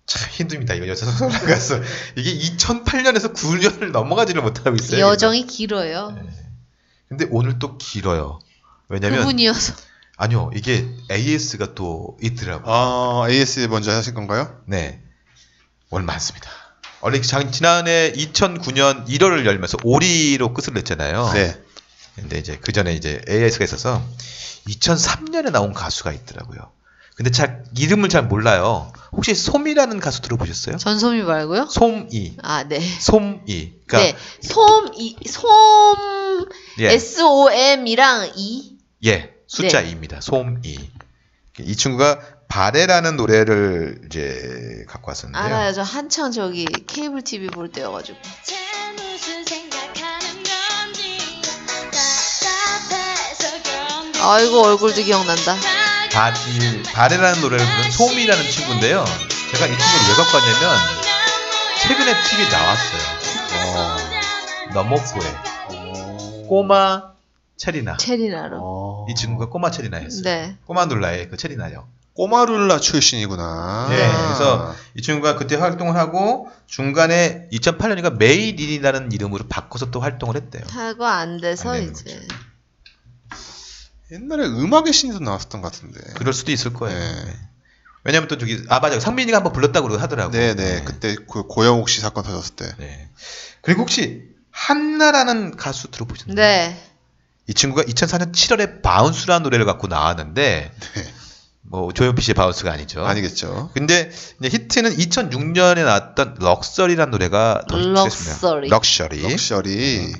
참 힘듭니다. 이거 여자 솔로 가수. 이게 2008년에서 9년을 넘어가지를 못하고 있어요. 여정이 길어요. 네. 근데 오늘 또 길어요. 왜냐면 그분이어서. 아니요 이게 AS가 또 있더라고요. 아, AS 먼저 하신 건가요? 네. 오늘 많습니다. 원래 장- 지난해 2009년 1월을 열면서 오리로 끝을 냈잖아요. 네. 근데 이제 그 전에 이제 AS가 있어서 2003년에 나온 가수가 있더라고요. 근데 잘 이름을 잘 몰라요. 혹시 솜이라는 가수 들어보셨어요? 전소미 말고요? 솜이, 아, 네. 솜이. 그러니까 네. 솜, 이, 솜, 예, S-O-M이랑 이. 예, 숫자 네. 2입니다. 솜이. 이 친구가 바레라는 노래를 이제 갖고 왔었는데요. 알아요. 저 한창 저기 케이블 TV 볼 때여가지고. 아이고, 얼굴도 기억난다. 바, 이 바레라는 노래를 부른 솜이라는 친구인데요. 제가 이 친구를 왜 갖고 왔냐면 최근에 TV에 나왔어요. 너목구에 꼬마 체리나. 체리나로. 어. 이 친구가 꼬마 체리나였어요. 네. 꼬마 놀라의 그 체리나요. 꼬마룰라 출신이구나. 네, 그래서 이 친구가 그때 활동을 하고 중간에 2008년인가 메이린이라는 이름으로 바꿔서 또 활동을 했대요. 하고 안 돼서 안 이제. 옛날에 음악의 신에서 나왔었던 것 같은데. 그럴 수도 있을 거예요. 네. 네. 왜냐면 또 저기 아 맞아 상민이가 한번 불렀다고 하더라고. 네, 네. 그때 그 고영욱 씨 사건 터졌을 때. 네. 그리고 혹시 한나라는 가수 들어보셨나요? 네. 이 친구가 2004년 7월에 Bounce라는 노래를 갖고 나왔는데 네. 뭐 조용필 씨의 Bounce가 아니죠. 아니겠죠. 근데 이제 히트는 2006년에 나왔던 Luxury라는 노래가 더 히트했습니다. Luxury. Luxury. Luxury.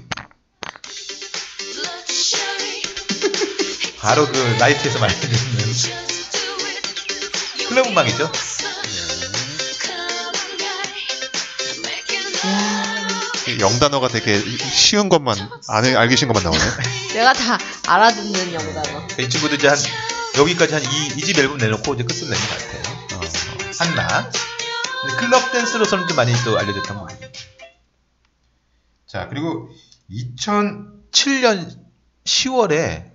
바로 그 나이트에서 많이 듣는 클럽 음악이죠. 영단어가 되게 쉬운 것만 안 알기 계신 것만 나오네. 내가 다 알아듣는 영단어. 이 친구도 이제 한 여기까지 한 이집 앨범 내놓고 이제 끝을 낸것 같아요. 어, 한나. 근데 클럽 댄스로서는 좀 많이 또 알려졌던 것 같아요. 자 그리고 2007년 10월에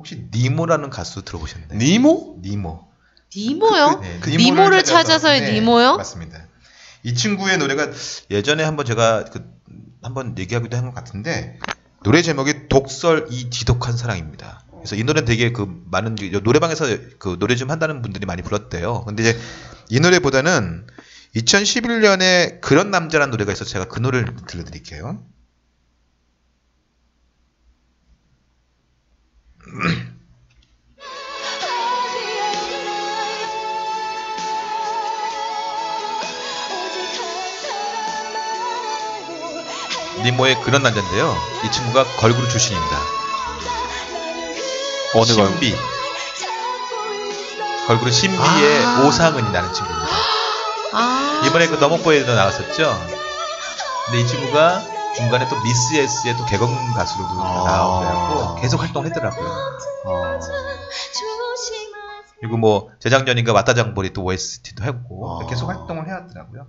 혹시 니모라는 가수 들어보셨나요? 니모? 니모. 니모요? 네, 니모를 찾아서의 네, 니모요? 맞습니다. 이 친구의 노래가 예전에 한번 제가 그 한번 얘기하기도 한 것 같은데 노래 제목이 독설 이 지독한 사랑입니다. 그래서 이 노래는 되게 그 많은 이 노래방에서 그 노래 좀 한다는 분들이 많이 불렀대요. 근데 이제 이 노래보다는 2011년에 그런 남자라는 노래가 있어서 제가 그 노래를 들려드릴게요. 니모의 그런 남자인데요. 이 친구가 걸그룹 출신입니다. 어느 걸? 신비. 걸그룹 신비의 아. 오상은이라는 친구입니다. 아. 이번에 그 너목보에도 나왔었죠. 근데 이 친구가 중간에 또 미스 S의 또 개건 가수로도 아. 나오고 계속 활동했더라고요. 어. 그리고 뭐 재작년인가 왔다장보리 또 OST도 했고 아. 계속 활동을 해왔더라고요.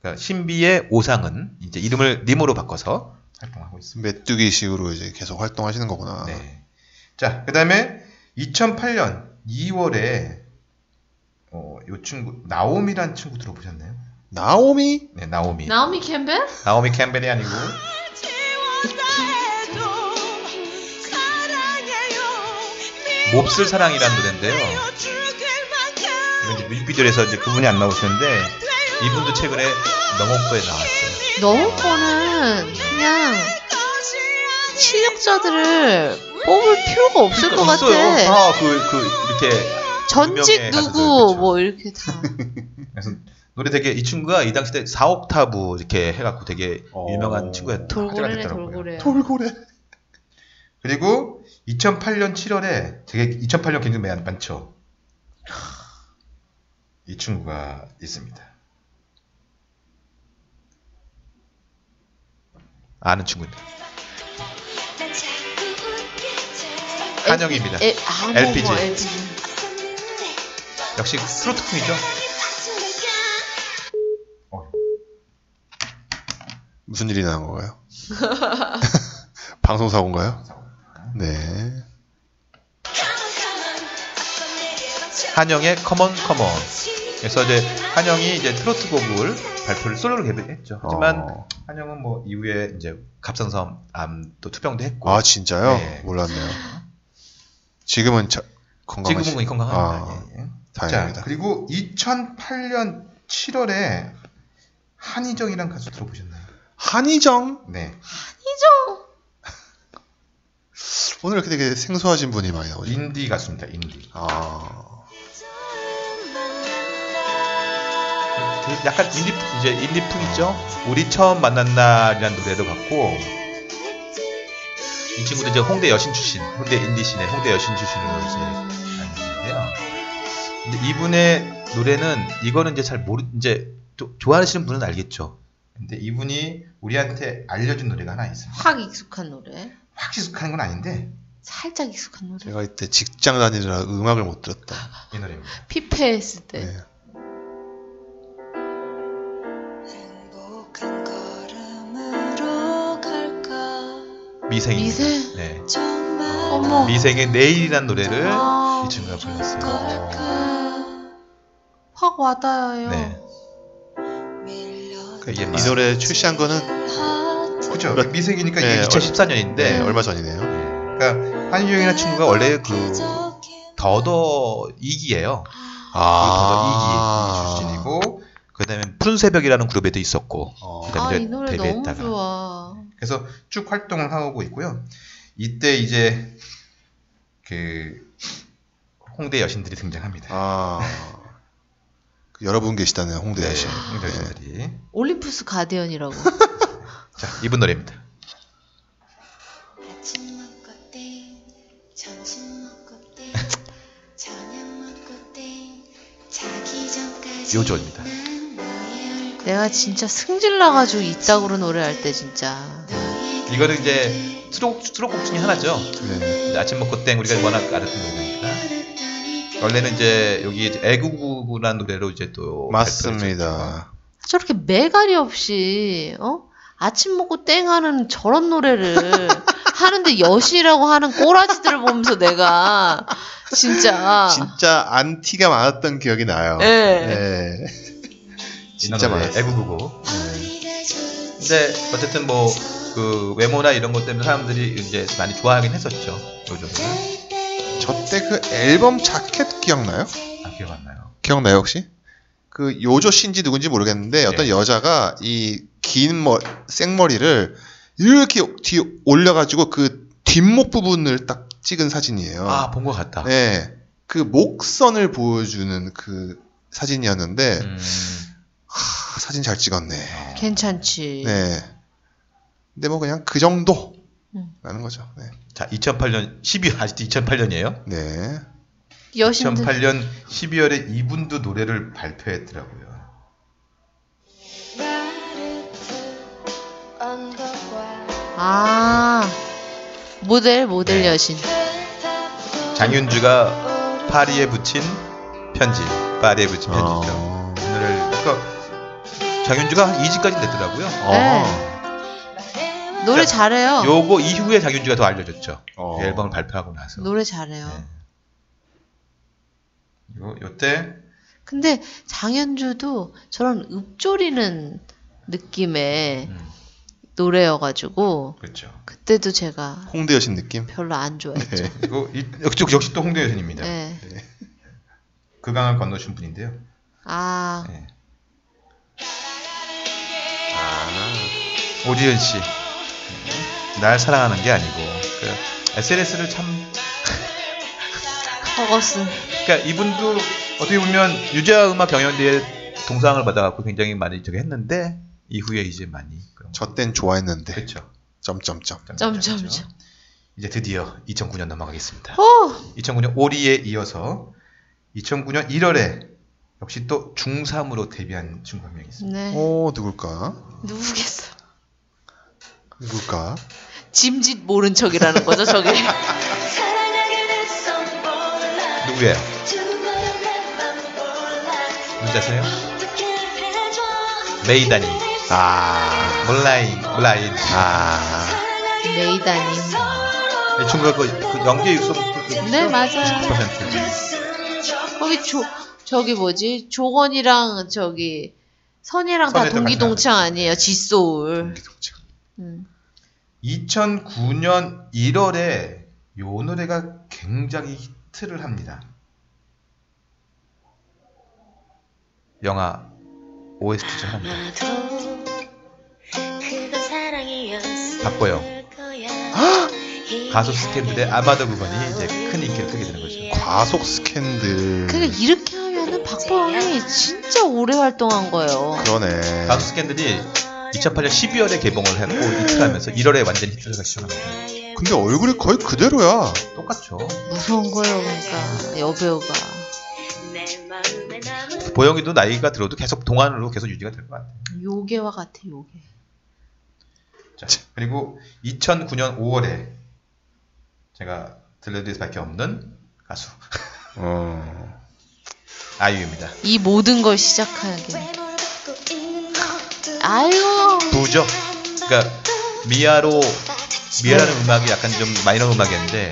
그러니까 신비의 오상은 이제 이름을 님으로 바꿔서 활동하고 있습니다. 메뚜기식으로 이제 계속 활동하시는 거구나. 네. 자, 그다음에 2008년 2월에 어, 요 친구 나오미란 친구 들어보셨나요? 나오미? 네, 나오미. 나오미 캠벨? 나오미 캠벨이 아니고 몹쓸 사랑이라는 노래인데요. 이제 뮤직비디오에서 이제 그분이 안 나오시는데 이분도 최근에 너목보에 나왔어요. 너무 거는 그냥 실력자들을 뽑을 필요가 없을 것 같아. 그러니까 아, 그, 그, 이렇게. 전직 누구 가수들. 뭐 이렇게 다. 그래서 노래 되게, 이 친구가 이 당시 때 4옥타브 이렇게 해갖고 되게 어. 유명한 친구였 돌고래네 됐더라고요. 돌고래. 돌고래. 그리고 2008년 7월에 되게 2008년 굉장히 많- 많죠. 이 친구가 있습니다. 아는 친구입니다. 한영입니다. 에, 아, 뭐, LPG. 뭐, LPG. 역시 트로트풍이죠. 무슨 일이 난 건가요? 방송 사고인가요? 네. 한영의 come on come on. 그래서 이제 한영이 이제 트로트 곡을 발표를 솔로로 개발했죠. 하지만 어. 한영은 뭐 이후에 이제 갑상선 암또 투병도 했고 아 진짜요? 네. 몰랐네요. 지금은 자, 건강하시. 지금은 건강합니다. 아, 예, 예. 다행입니다. 자, 그리고 2008년 7월에 한희정이라는 가수 들어보셨나요? 한희정 네. 오늘 이렇게 되게 생소하신 분이 많이 나오죠. 인디 가수입니다. 인디. 아그 약간 인디 이제 인디풍 있죠? 우리 처음 만난 날이라는 노래를 갖고 이 친구도 이제 홍대 여신 출신, 홍대 인디신의 홍대 여신 출신으로 이제 알려졌는데요. 근데 이분의 노래는 이거는 이제 잘 모르 이제 또 좋아하시는 분은 알겠죠. 근데 이분이 우리한테 알려준 노래가 하나 있습니다. 확 익숙한 노래. 확 익숙한 건 아닌데 살짝 익숙한 노래. 제가 이때 직장 다니느라 음악을 못 들었다. 이 노래입니다. 피폐 했을 때. 네. 행복한 걸음으로 갈까 미생입니다. 미생? 네. 어머. 미생의 내일이란 노래를 아, 이 친구가 불렀어요. 확 와닿아요. 네. 그 이게 이 노래 출시한 거는 그죠. 그렇- 미생이니까 네, 이게 2014년인데 네, 얼마 전이네요. 그러니까 한유정이라는 친구가 원래 그 더더 이기예요. 아. 더더 이기 출신이고 그다음에 푸른 새벽이라는 그룹에도 있었고 어. 그다음에 아, 이 노래 데뷔했다가. 너무 좋아. 그래서 쭉 활동을 하고 있고요. 이때 이제 그 홍대 여신들이 등장합니다. 아. 그 여러분 계시다네요, 홍대 네. 홍대 여신들이. 올림푸스 가디언이라고. 자, 이분 노래입니다. 아침 먹고 땡 점심 먹고 땡 저녁 먹고 땡 자기 전까지 요조입니다. 난 너의 얼굴 내가 진짜 승질 나가지고 이따구로 노래할 때 진짜. 이거는 이제 수록 수록곡 중에 하나죠. 네. 아침 먹고 땡 우리가 워낙 알았던 노래니까. 원래는 이제 여기 애구구 구라는 노래로 이제 또 맞습니다. 저렇게 매갈이 없이 어 아침 먹고 땡 하는 저런 노래를 하는데 여신이라고 하는 꼬라지들을 보면서 내가 진짜 진짜 안티가 많았던 기억이 나요. 네. 네. 진짜 많았어요. 애구구구. 근데 어쨌든 뭐 그 외모나 이런 것 때문에 사람들이 이제 많이 좋아하긴 했었죠. 요즘은. 저때 그 앨범 자켓 기억나요? 아 기억 안 나요. 기억나요 혹시? 그 요조 씨인지 누군지 모르겠는데 어떤 네. 여자가 이 긴 머, 생머리를 이렇게 뒤에 올려가지고 그 뒷목 부분을 딱 찍은 사진이에요. 아 본 것 같다. 네. 그 목선을 보여주는 그 사진이었는데 음, 하, 사진 잘 찍었네. 괜찮지. 네. 근데 뭐 그냥 그 정도. 음. 라는 거죠. 네. 자, 2008년 12월 아직도 2008년이에요. 네. 여신들. 2008년 12월에 이분도 노래를 발표했더라고요. 아 모델 모델 네. 여신. 장윤주가 파리에 붙인 편지. 파리에 붙인 편지죠. 어. 이 노래를 그러니까 장윤주가 한 2집까지 냈더라고요. 네. 노래 잘해요. 요거 이후에 장윤주가 더 알려졌죠. 어. 이 앨범을 발표하고 나서. 노래 잘해요. 네. 요 요때 근데 장현주도 저런 읍조리는 느낌의 음, 노래여가지고 그렇죠. 그때도 제가 홍대 여신 느낌. 별로 안 좋아했죠. 네. 그리고 이, 역시, 역시 또 홍대 여신입니다. 네. 그 강을 건너신 분인데요. 아 네. 아. 오지은 씨. 네. 날 사랑하는 게 아니고 그 SNS를 참 허거슨. 그러니까 이분도 어떻게 보면 유재하 음악 경연대회 동상을 받아갖고 굉장히 많이 저기 했는데 이후에 이제 많이 그런 저땐 좋아했는데. 그렇죠. 점점점. 점점점. 이제 드디어 2009년 넘어가겠습니다. 오 2009년 오리에 이어서 2009년 1월에 역시 또 중3으로 데뷔한 친구 한명 있습니다. 네. 오 누굴까? 누구겠어? 누굴까? 짐짓 모른 척이라는 거죠, 저게. 누구예요? 누군지 아세요? 메이다니 아. 몰라인 몰라인 아. 메이다님. 이 친구가 그, 그 연기 육성 그, 네, 맞아요. 10% 거기 조 저기 뭐지 조건이랑 저기 선이랑 다 동기동창 아니에요 지소울. 기동창. 음. 2009년 1월에 요 노래가 굉장히 히트를 합니다. 영화 OST 중 하나입니다. 바꿔요. 가수 스캔들의 아마도 부분이 이제 큰 인기를 끄게 되는 거죠. 과속 스캔들. 그러니까 이렇게 하면은 박보영이 진짜 오래 활동한 거예요. 그러네. 가수 스캔들이 2008년 12월에 개봉을 했고 이틀 하면서 1월에 완전히 히트를 시작합니다. 근데 얼굴이 거의 그대로야. 똑같죠. 무서운 거예요, 그러니까 여배우가. 보영이도 나이가 들어도 계속 동안으로 계속 유지가 될 것 같아요. 요괴와 같아, 요괴. 자, 그리고 2009년 5월에 제가 들려드릴 수밖에 없는 가수 어. 아이유입니다. 이 모든 걸 시작하게. 아이고. 부죠. 그러니까 미아로 미아라는 음악이 약간 좀 마이너 음악이었는데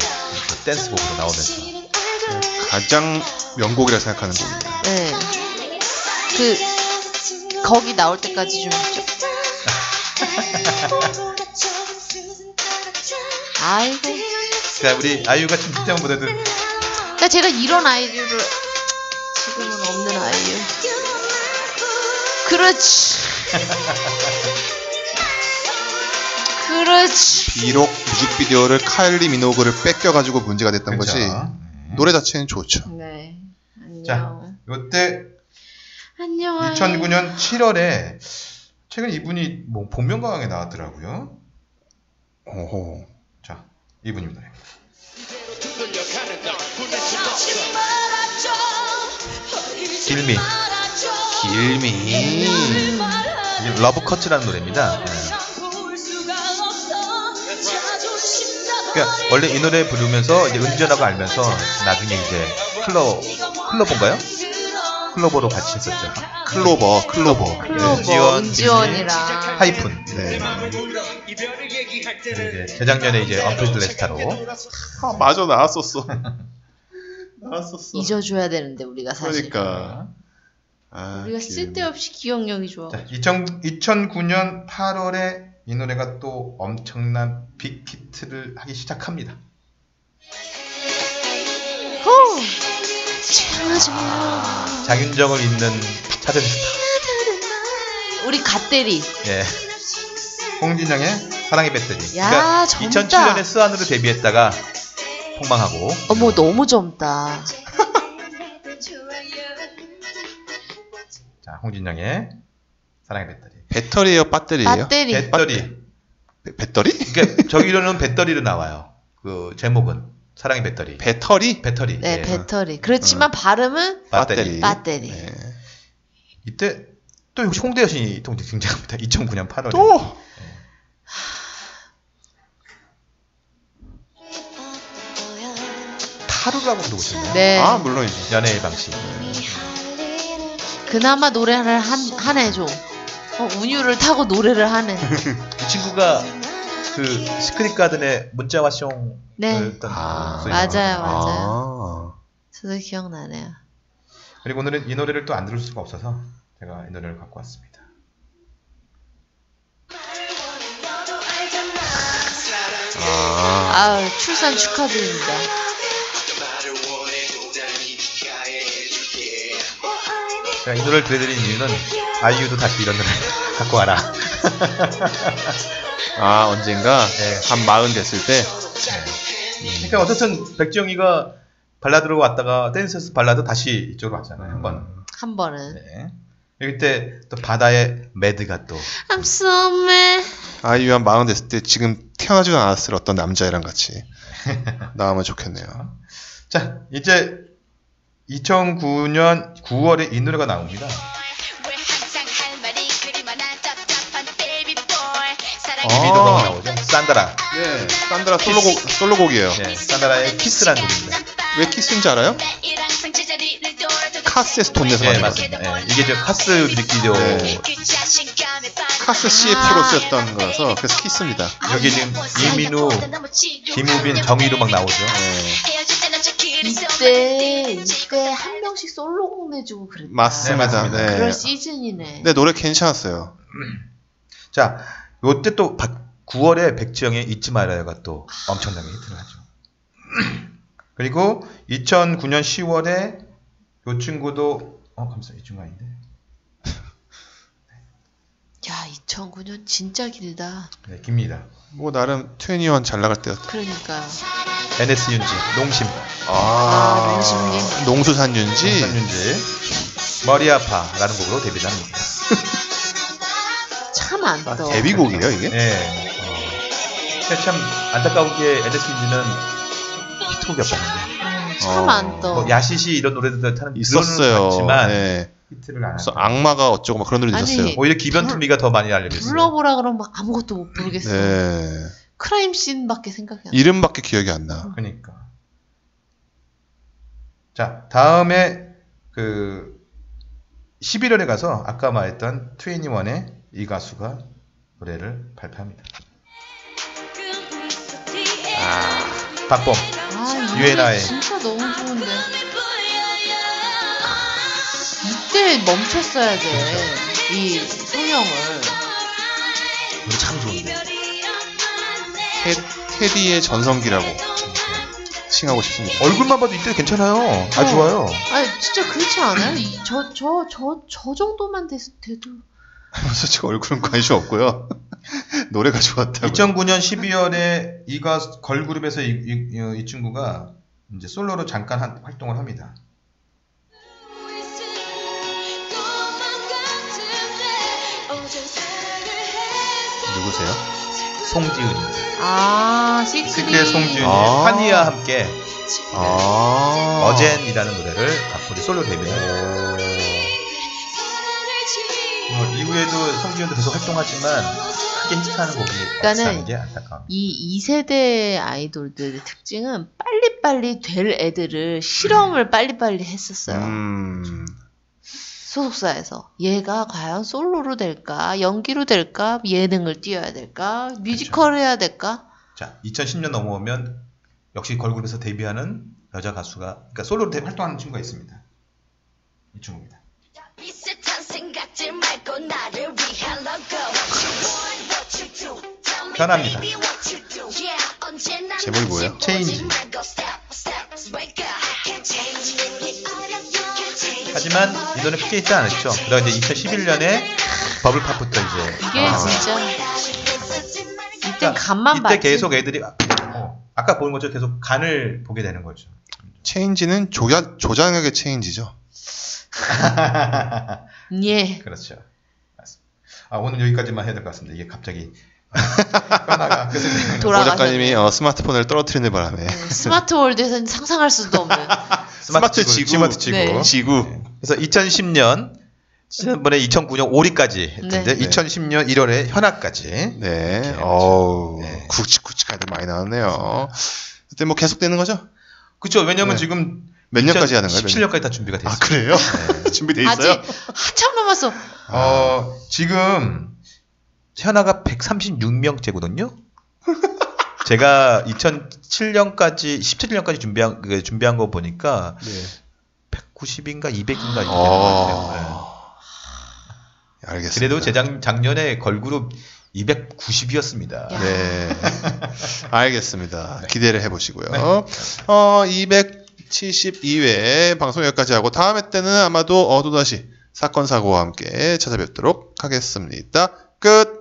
그 댄스 곡으로 나오면서 가장 명곡이라 생각하는 곡입니다. 네. 그 거기 나올 때까지 좀 있죠. 아이고. 그러니까 우리 아이유가 춤 출장 무대도 그러니까 제가 이런 아이유를 지금은 없는 아이유. 그렇지. 그렇지. 비록 뮤직비디오를 카일리 미노그를 뺏겨가지고 문제가 됐던 그죠? 거지. 네. 노래 자체는 좋죠. 네. 안녕. 자. 요때 안녕. 2009년 7월에 최근 이분이 뭐 본명강에 나왔더라고요. 오호. 자, 이분입니다. 길미. 길미. 이게 러브커츠라는 노래입니다. 네. 그러니까 원래 이 노래 부르면서 이제 은지원하고 알면서 나중에 이제 클로 클로버인가요? 클로버로 같이 했었죠. 클로버, 클로버. 클로버, 은지원, 은지원이랑 타이푼. 네. 이제 재작년에 이제 언프리티 랩스타로 아, 맞아, 나왔었어. 나왔었어. 잊어줘야 되는데 우리가 사실. 그러니까. 아, 우리가. 쓸데없이 기억력이 좋아. 자, 2000, 2009년 8월에 이 노래가 또 엄청난 big hit를 하기 시작합니다. 호! 채워줘요. 장윤정을 잇는 차든 스타. 우리 갓대리. 예. 홍진영의 사랑의 배터리. 야, 그러니까 젊다. 2007년에 스완으로 데뷔했다가 폭망하고 어머 너무 젊다. 자, 홍진영의 사랑의 배터리. 배터리예요, 배터리예요? 배터리. 배터리. 배- 배터리? 그러니까 저기로는 배터리로 나와요. 그 제목은 사랑의 배터리. 배터리? 배터리. 네, 예. 배터리. 그렇지만 발음은 배터리. 배터리. 네. 이때 또 역시 홍대 여신이 또 등장합니다. 2009년 8월에. 또 타루라고 누구셨나요? 네. 아 물론이죠. 연애의 방식. 그나마 노래를 한, 하네, 좀. 어, 운유를 타고 노래를 하네. 이 친구가 그 시크릿 가든의 문자 와 숑 네. 했던 아. 목소리 맞아요. 맞아요. 아. 저도 기억나네요. 그리고 오늘은 이 노래를 또 안 들을 수가 없어서 제가 이 노래를 갖고 왔습니다. 아. 아 출산 축하드립니다. 제가 이 노래를 들려드린 이유는 아이유도 다시 이런 노래 갖고 와라. 아 언젠가 네. 한 마흔 됐을 때 그러니까 어쨌든 백지영이가 발라드로 왔다가 댄스 발라드 다시 이쪽으로 왔잖아요. 한 번. 한 번은. 네. 이때 또 바다의 Mad가 또 I'm so mad. 아이유 한 마흔 됐을 때 지금 태어나지도 않았을 어떤 남자애랑 같이 나오면 좋겠네요. 자, 이제 2009년 9월에 이 노래가 나옵니다. 미도가 나오죠. 산다라. 네, 산다라 솔로곡 솔로곡이에요. 네, 산다라의 키스라는 곡입니다. 왜 키스인지 알아요? 카스에서 돈 내서 네, 만든 거. 맞습니다. 네, 이게 저 카스 뮤직비디오 네. 카스 CF로 쓰였던 거라서 그래서 키스입니다. 여기 지금 이민우, 김우빈, 정희로 막 나오죠. 이때 이때 한 명씩 솔로곡 내주고 그랬다. 맞습니다. 네, 맞습니다. 네. 그럴 시즌이네. 네, 노래 괜찮았어요. 자, 요때 또 9월에 백지영의 잊지 말아요가 또 엄청나게 히트를 하죠. 그리고 2009년 10월에 요 친구도 어 감사 이 친구 아닌데 야 2009년 진짜 길다. 네, 깁니다. 뭐 나름 21잘 나갈 때였다. 그러니까요. NS 윤지 농심 아, 농심님. 농수산 윤지. 농산 윤지 머리 아파라는 곡으로 데뷔를 합니다. 참안 아, 떠. 데뷔곡이에요 이게? 네. 어. 근데 참 안타까운 게 윤지는 히트곡이 없었는데 음, 참 어. 안 떠. 뭐 야시시 이런 노래들 타는 있었어요. 지만 네. 히트를 안 그래서. 악마가 어쩌고 막 그런 노래 아니, 있었어요. 오히려 기변투미가 더 많이 알려져 있어요. 불러보라 그러면 아무것도 못 부르겠어. 네. 크라임 씬밖에 생각이 안 나. 이름밖에 기억이 안 나. 그러니까. 자, 다음에 그 11월에 가서 아까 말했던 21의 이 가수가 노래를 발표합니다. 박범. 아, 이 유엔아의. 노래 진짜 너무 좋은데. 이때 멈췄어야 돼. 이 성형을. 노래 참 좋은데. 테, 테디의 전성기라고 칭하고 싶습니다. 얼굴만 봐도 이때 괜찮아요. 아 어. 좋아요. 아니 진짜 그렇지 않아요? 이- 저, 저, 저, 저 정도만 됐, 돼도. 솔직히 얼굴은 관심 없고요. 노래가 좋았다고. 2009년 12월에 이 가수 걸그룹에서 이, 이, 이- 이 친구가 이제 솔로로 잠깐 한- 활동을 합니다. 누구세요? 송지은입니다. 아, 시크릿. 시크릿의 송지은이 아. 환희와 함께 아. 어젠이라는 노래를 이제 솔로 데뷔를 해요. 뭐 이후에도 성지윤도 계속 활동하지만 크게 히트하는 곡이 그러니까는 없다는 게 안타까워. 이 2세대 아이돌들의 특징은 빨리빨리 될 애들을 실험을 빨리빨리 했었어요. 음. 소속사에서. 얘가 과연 솔로로 될까? 연기로 될까? 예능을 띄워야 될까? 뮤지컬 해야 될까? 자, 2010년 넘어오면 역시 걸그룹에서 데뷔하는 여자 가수가 그러니까 솔로로 데- 활동하는 친구가 있습니다. 이 친구입니다. 편합니다. 제목이 뭐예요? 체인지. 하지만 이 노래 크게 있지 않았죠. 그다음 이제 2011년에 버블팝부터 이제 이게 아, 진짜 이때 그러니까 간만 이때 봤지. 계속 애들이 어, 아까 보는 것처럼 계속 간을 보게 되는 거죠. 체인지는 조자, 조장혁의 체인지죠. 예. 그렇죠. 맞습니다. 아, 오늘 여기까지만 해야 될 것 같습니다. 이게 갑자기 하나가 그래서 오. 작가님이 어, 스마트폰을 떨어뜨리는 바람에 네, smart world에서는 상상할 수도 없는. 스마트 지구. 스마트 지구. 네. 지구 그래서 2010년 지난번에 2009년 5리까지 했는데 네. 2010년 1월에 현아까지 네 어우 네. 굵직굵직하게 많이 나왔네요 그때 뭐 계속 되는 거죠? 그렇죠. 왜냐면 네. 지금 몇 년까지 하는 거예요? 몇 년? 17년까지 다 준비가 됐어요. 아 그래요? 준비돼 아직 있어요? 한참 남았어. 어, 지금 현아가 136명째거든요. 제가 2007년까지 17년까지 준비한 그 준비한 거 보니까 네. 190인가 200인가 이렇게 어... 됐어요. 알겠습니다. 그래도 재작 작년에 걸그룹 290이었습니다. 야. 네. 알겠습니다. 기대를 해보시고요. 네. 어, 272회 방송 여기까지 하고 다음에 때는 아마도 어, 또다시 사건 사고와 함께 찾아뵙도록 하겠습니다. 끝!